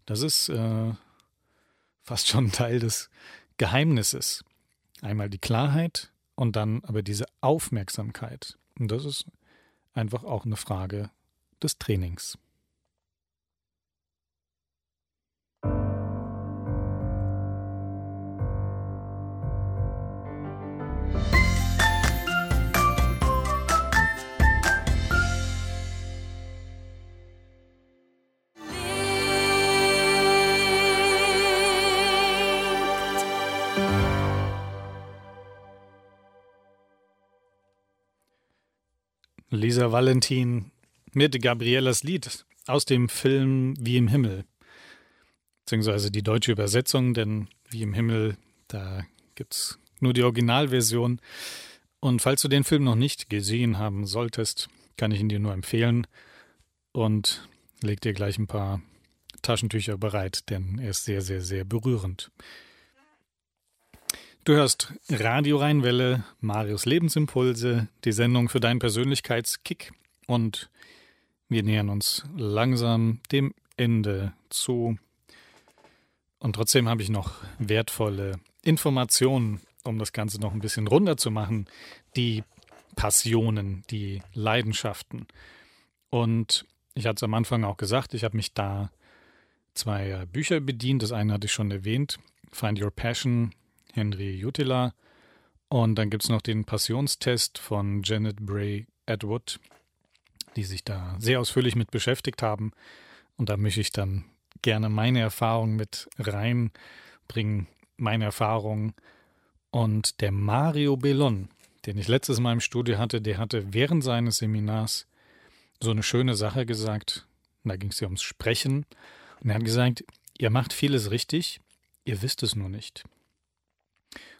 Das ist äh, fast schon Teil des Geheimnisses. Einmal die Klarheit und dann aber diese Aufmerksamkeit. Und das ist einfach auch eine Frage des Trainings. Lisa Valentin mit Gabrielas Lied aus dem Film Wie im Himmel. Beziehungsweise die deutsche Übersetzung, denn Wie im Himmel, da gibt es nur die Originalversion. Und falls du den Film noch nicht gesehen haben solltest, kann ich ihn dir nur empfehlen. Und leg dir gleich ein paar Taschentücher bereit, denn er ist sehr, sehr, sehr berührend. Du hörst Radio Rheinwelle, Marius Lebensimpulse, die Sendung für deinen Persönlichkeitskick und wir nähern uns langsam dem Ende zu. Und trotzdem habe ich noch wertvolle Informationen, um das Ganze noch ein bisschen runder zu machen. Die Passionen, die Leidenschaften. Und ich hatte es am Anfang auch gesagt, ich habe mich da zwei Bücher bedient. Das eine hatte ich schon erwähnt, Find Your Passion, Henry Jutila. Und dann gibt es noch den Passionstest von Janet Bray Edward, die sich da sehr ausführlich mit beschäftigt haben. Und da möchte ich dann gerne meine Erfahrungen mit reinbringen, meine Erfahrungen. Und der Mario Bellon, den ich letztes Mal im Studio hatte, der hatte während seines Seminars so eine schöne Sache gesagt. da ging es ja ums Sprechen. Und er hat gesagt, ihr macht vieles richtig, ihr wisst es nur nicht.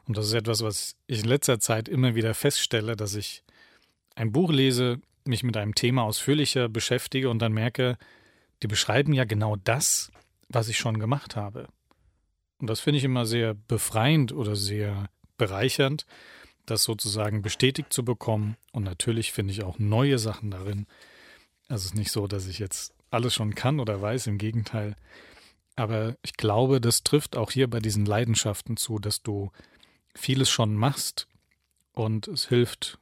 Und das ist etwas, was ich in letzter Zeit immer wieder feststelle, dass ich ein Buch lese, mich mit einem Thema ausführlicher beschäftige und dann merke, die beschreiben ja genau das, was ich schon gemacht habe. Und das finde ich immer sehr befreiend oder sehr bereichernd, das sozusagen bestätigt zu bekommen. Und natürlich finde ich auch neue Sachen darin. Also es ist nicht so, dass ich jetzt alles schon kann oder weiß, im Gegenteil. Aber ich glaube, das trifft auch hier bei diesen Leidenschaften zu, dass du vieles schon machst und es hilft,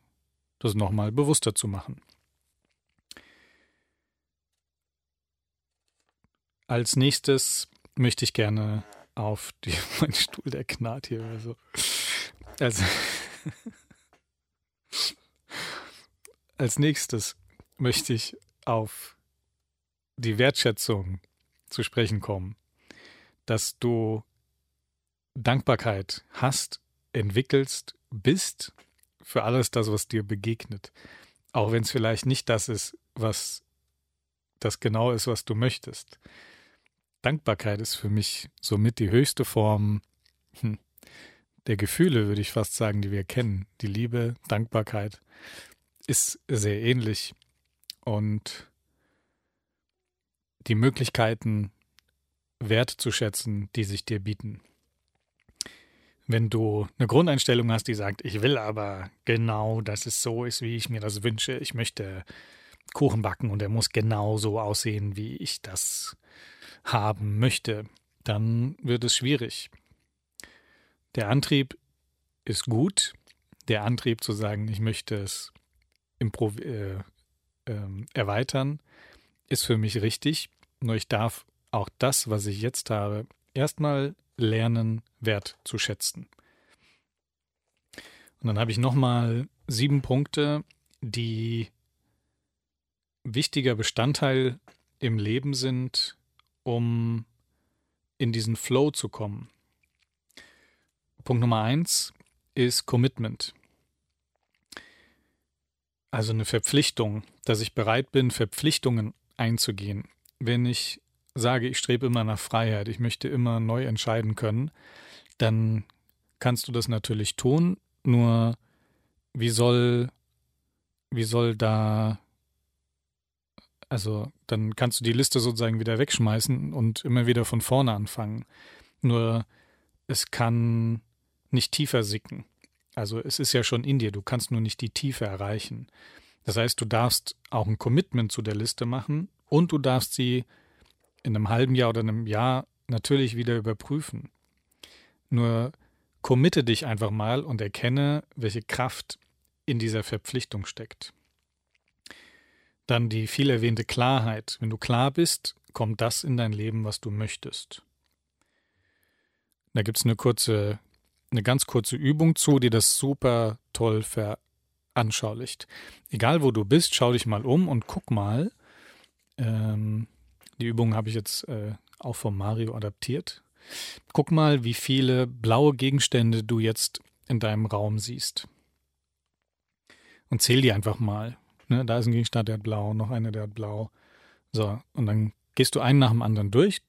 das nochmal bewusster zu machen. Als nächstes möchte ich gerne auf die, mein Stuhl, der knarrt hier. Also, also als nächstes möchte ich auf die Wertschätzung zu sprechen kommen, dass du Dankbarkeit hast, entwickelst, bist für alles das, was dir begegnet. Auch wenn es vielleicht nicht das ist, was das genau ist, was du möchtest. Dankbarkeit ist für mich somit die höchste Form hm, der Gefühle, würde ich fast sagen, die wir kennen. Die Liebe, Dankbarkeit ist sehr ähnlich und die Möglichkeiten wertzuschätzen, die sich dir bieten. Wenn du eine Grundeinstellung hast, die sagt, ich will aber genau, dass es so ist, wie ich mir das wünsche, ich möchte Kuchen backen und er muss genau so aussehen, wie ich das haben möchte, dann wird es schwierig. Der Antrieb ist gut, der Antrieb zu sagen, ich möchte es äh, äh, erweitern, ist für mich richtig. Nur ich darf auch das, was ich jetzt habe, erstmal lernen, wert zu schätzen. Und dann habe ich nochmal sieben Punkte, die wichtiger Bestandteil im Leben sind, um in diesen Flow zu kommen. Punkt Nummer eins ist Commitment. Also eine Verpflichtung, dass ich bereit bin, Verpflichtungen einzugehen. Wenn ich sage, ich strebe immer nach Freiheit, ich möchte immer neu entscheiden können, dann kannst du das natürlich tun, nur wie soll, wie soll da, also dann kannst du die Liste sozusagen wieder wegschmeißen und immer wieder von vorne anfangen. Nur es kann nicht tiefer sicken. Also es ist ja schon in dir, du kannst nur nicht die Tiefe erreichen. Das heißt, du darfst auch ein Commitment zu der Liste machen und du darfst sie in einem halben Jahr oder einem Jahr natürlich wieder überprüfen. Nur committe dich einfach mal und erkenne, welche Kraft in dieser Verpflichtung steckt. Dann die viel erwähnte Klarheit. Wenn du klar bist, kommt das in dein Leben, was du möchtest. Da gibt es eine kurze eine ganz kurze Übung zu, die das super toll veranschaulicht. Egal wo du bist, schau dich mal um und guck mal. Ähm, die Übung habe ich jetzt äh, auch vom Mario adaptiert. Guck mal, wie viele blaue Gegenstände du jetzt in deinem Raum siehst. Und zähl die einfach mal. Ne, da ist ein Gegenstand, der hat blau, noch einer, der hat blau. So, und dann gehst du einen nach dem anderen durch.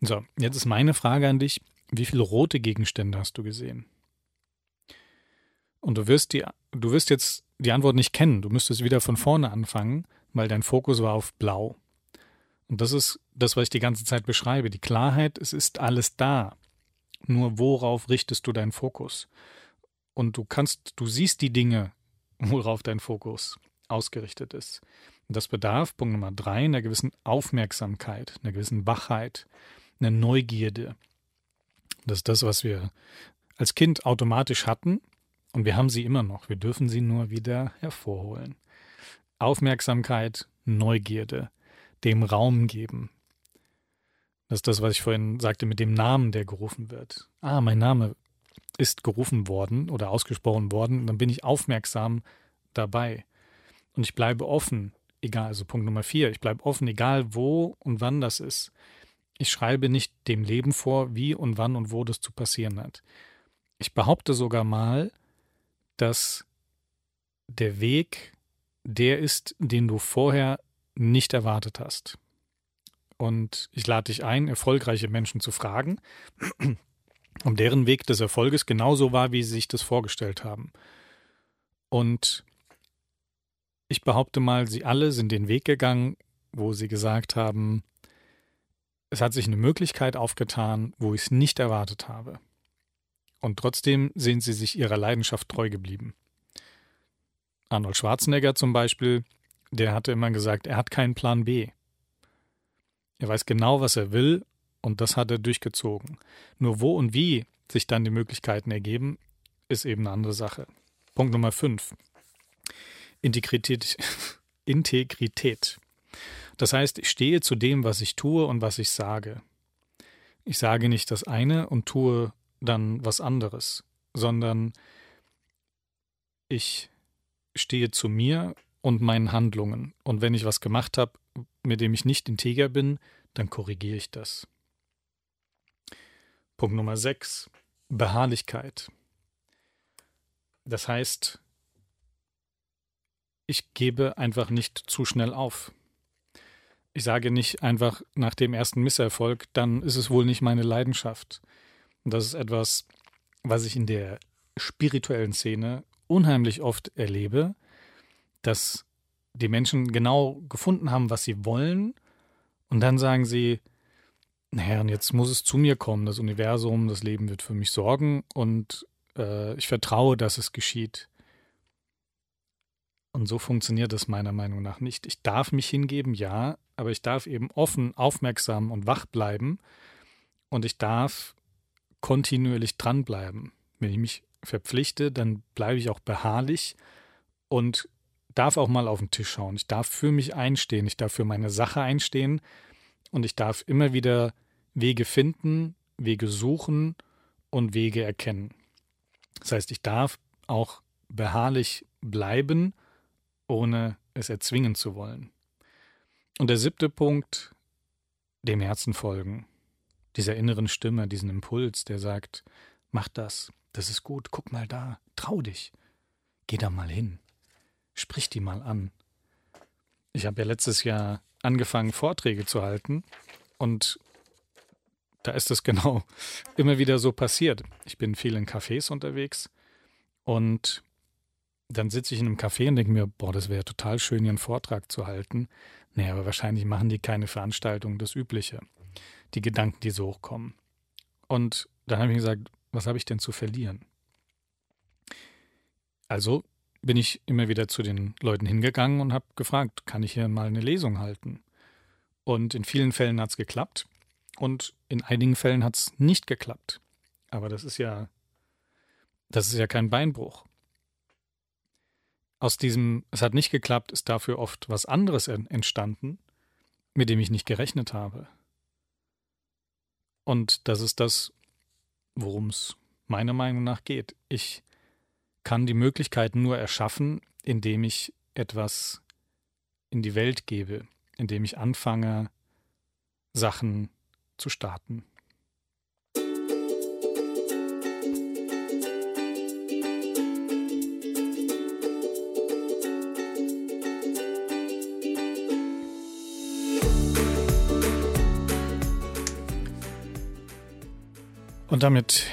So, jetzt ist meine Frage an dich. Wie viele rote Gegenstände hast du gesehen? Und du wirst, die, du wirst jetzt die Antwort nicht kennen. Du müsstest wieder von vorne anfangen, weil dein Fokus war auf Blau. Und das ist das, was ich die ganze Zeit beschreibe. Die Klarheit, es ist alles da. Nur worauf richtest du deinen Fokus? Und du kannst, du siehst die Dinge, worauf dein Fokus ausgerichtet ist. Und das bedarf, Punkt Nummer drei, einer gewissen Aufmerksamkeit, einer gewissen Wachheit, einer Neugierde. Das ist das, was wir als Kind automatisch hatten und wir haben sie immer noch. Wir dürfen sie nur wieder hervorholen. Aufmerksamkeit, Neugierde, dem Raum geben. Das ist das, was ich vorhin sagte mit dem Namen, der gerufen wird. Ah, mein Name ist gerufen worden oder ausgesprochen worden. Dann bin ich aufmerksam dabei. Und ich bleibe offen, egal, also Punkt Nummer vier, ich bleibe offen, egal wo und wann das ist. Ich schreibe nicht dem Leben vor, wie und wann und wo das zu passieren hat. Ich behaupte sogar mal, dass der Weg der ist, den du vorher nicht erwartet hast. Und ich lade dich ein, erfolgreiche Menschen zu fragen, ob deren Weg des Erfolges genauso war, wie sie sich das vorgestellt haben. Und ich behaupte mal, sie alle sind den Weg gegangen, wo sie gesagt haben, es hat sich eine Möglichkeit aufgetan, wo ich es nicht erwartet habe. Und trotzdem sind sie sich ihrer Leidenschaft treu geblieben. Arnold Schwarzenegger zum Beispiel, der hatte immer gesagt, er hat keinen Plan B. Er weiß genau, was er will, und das hat er durchgezogen. Nur wo und wie sich dann die Möglichkeiten ergeben, ist eben eine andere Sache. Punkt Nummer 5. Integrität. Integrität. Das heißt, ich stehe zu dem, was ich tue und was ich sage. Ich sage nicht das eine und tue dann was anderes, sondern ich stehe zu mir und meinen Handlungen. Und wenn ich was gemacht habe, mit dem ich nicht integer bin, dann korrigiere ich das. Punkt Nummer 6. Beharrlichkeit. Das heißt, ich gebe einfach nicht zu schnell auf. Ich sage nicht einfach nach dem ersten Misserfolg, dann ist es wohl nicht meine Leidenschaft. Und das ist etwas, was ich in der spirituellen Szene unheimlich oft erlebe, dass die Menschen genau gefunden haben, was sie wollen, und dann sagen sie, naja, und jetzt muss es zu mir kommen, das Universum, das Leben wird für mich sorgen und äh, ich vertraue, dass es geschieht. Und so funktioniert es meiner Meinung nach nicht. Ich darf mich hingeben, ja, aber ich darf eben offen, aufmerksam und wach bleiben und ich darf kontinuierlich dranbleiben. Wenn ich mich verpflichte, dann bleibe ich auch beharrlich und darf auch mal auf den Tisch schauen. Ich darf für mich einstehen, ich darf für meine Sache einstehen und ich darf immer wieder Wege finden, Wege suchen und Wege erkennen. Das heißt, ich darf auch beharrlich bleiben, ohne es erzwingen zu wollen. Und der siebte Punkt, dem Herzen folgen, dieser inneren Stimme, diesen Impuls, der sagt, mach das, das ist gut, guck mal da, trau dich, geh da mal hin. Sprich die mal an. Ich habe ja letztes Jahr angefangen, Vorträge zu halten und da ist es genau immer wieder so passiert. Ich bin viel in Cafés unterwegs und dann sitze ich in einem Café und denke mir, boah, das wäre total schön, hier einen Vortrag zu halten. Nee, aber wahrscheinlich machen die keine Veranstaltung, das Übliche. Die Gedanken, die so hochkommen. Und dann habe ich gesagt, was habe ich denn zu verlieren? Also bin ich immer wieder zu den Leuten hingegangen und habe gefragt, kann ich hier mal eine Lesung halten? Und in vielen Fällen hat es geklappt und in einigen Fällen hat es nicht geklappt. Aber das ist ja, das ist ja kein Beinbruch. Aus diesem, es hat nicht geklappt, ist dafür oft was anderes entstanden, mit dem ich nicht gerechnet habe. Und das ist das, worum es meiner Meinung nach geht. Ich kann die Möglichkeit nur erschaffen, indem ich etwas in die Welt gebe, indem ich anfange, Sachen zu starten. Und damit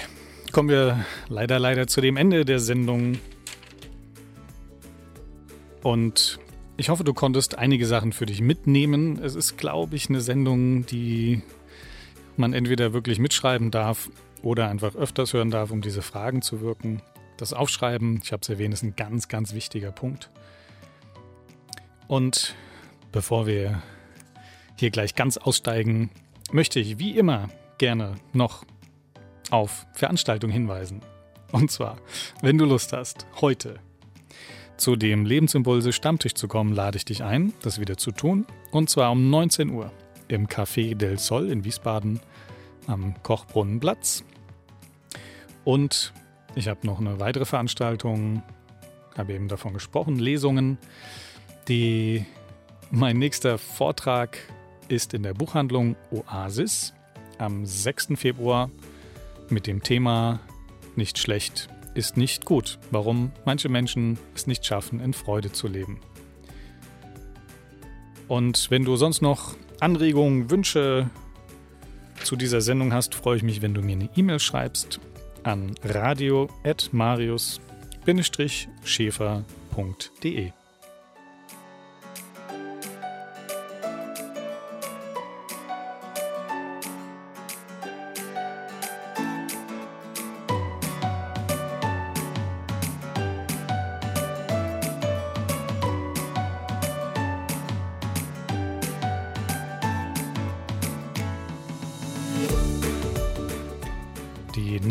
kommen wir leider, leider zu dem Ende der Sendung. Und ich hoffe, du konntest einige Sachen für dich mitnehmen. Es ist, glaube ich, eine Sendung, die man entweder wirklich mitschreiben darf oder einfach öfters hören darf, um diese Fragen zu wirken. Das Aufschreiben, ich habe es erwähnt, ist ein ganz, ganz wichtiger Punkt. Und bevor wir hier gleich ganz aussteigen, möchte ich wie immer gerne noch auf Veranstaltungen hinweisen. Und zwar, wenn du Lust hast, heute zu dem Lebensimpulse Stammtisch zu kommen, lade ich dich ein, das wieder zu tun. Und zwar um 19 Uhr im Café del Sol in Wiesbaden am Kochbrunnenplatz. Und ich habe noch eine weitere Veranstaltung, habe eben davon gesprochen, Lesungen. Die, mein nächster Vortrag ist in der Buchhandlung Oasis am 6. Februar mit dem Thema Nicht schlecht ist nicht gut, warum manche Menschen es nicht schaffen, in Freude zu leben. Und wenn du sonst noch Anregungen, Wünsche zu dieser Sendung hast, freue ich mich, wenn du mir eine E-Mail schreibst an radio.marius-schäfer.de.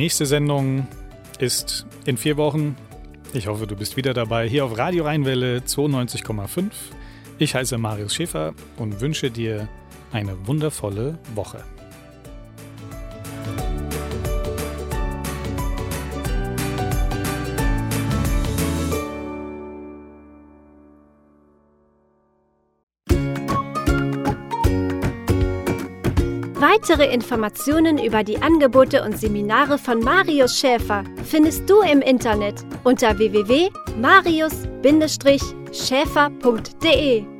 nächste Sendung ist in vier Wochen. Ich hoffe, du bist wieder dabei hier auf Radio Rheinwelle 92,5. Ich heiße Marius Schäfer und wünsche dir eine wundervolle Woche. Weitere Informationen über die Angebote und Seminare von Marius Schäfer findest du im Internet unter www.marius-schäfer.de.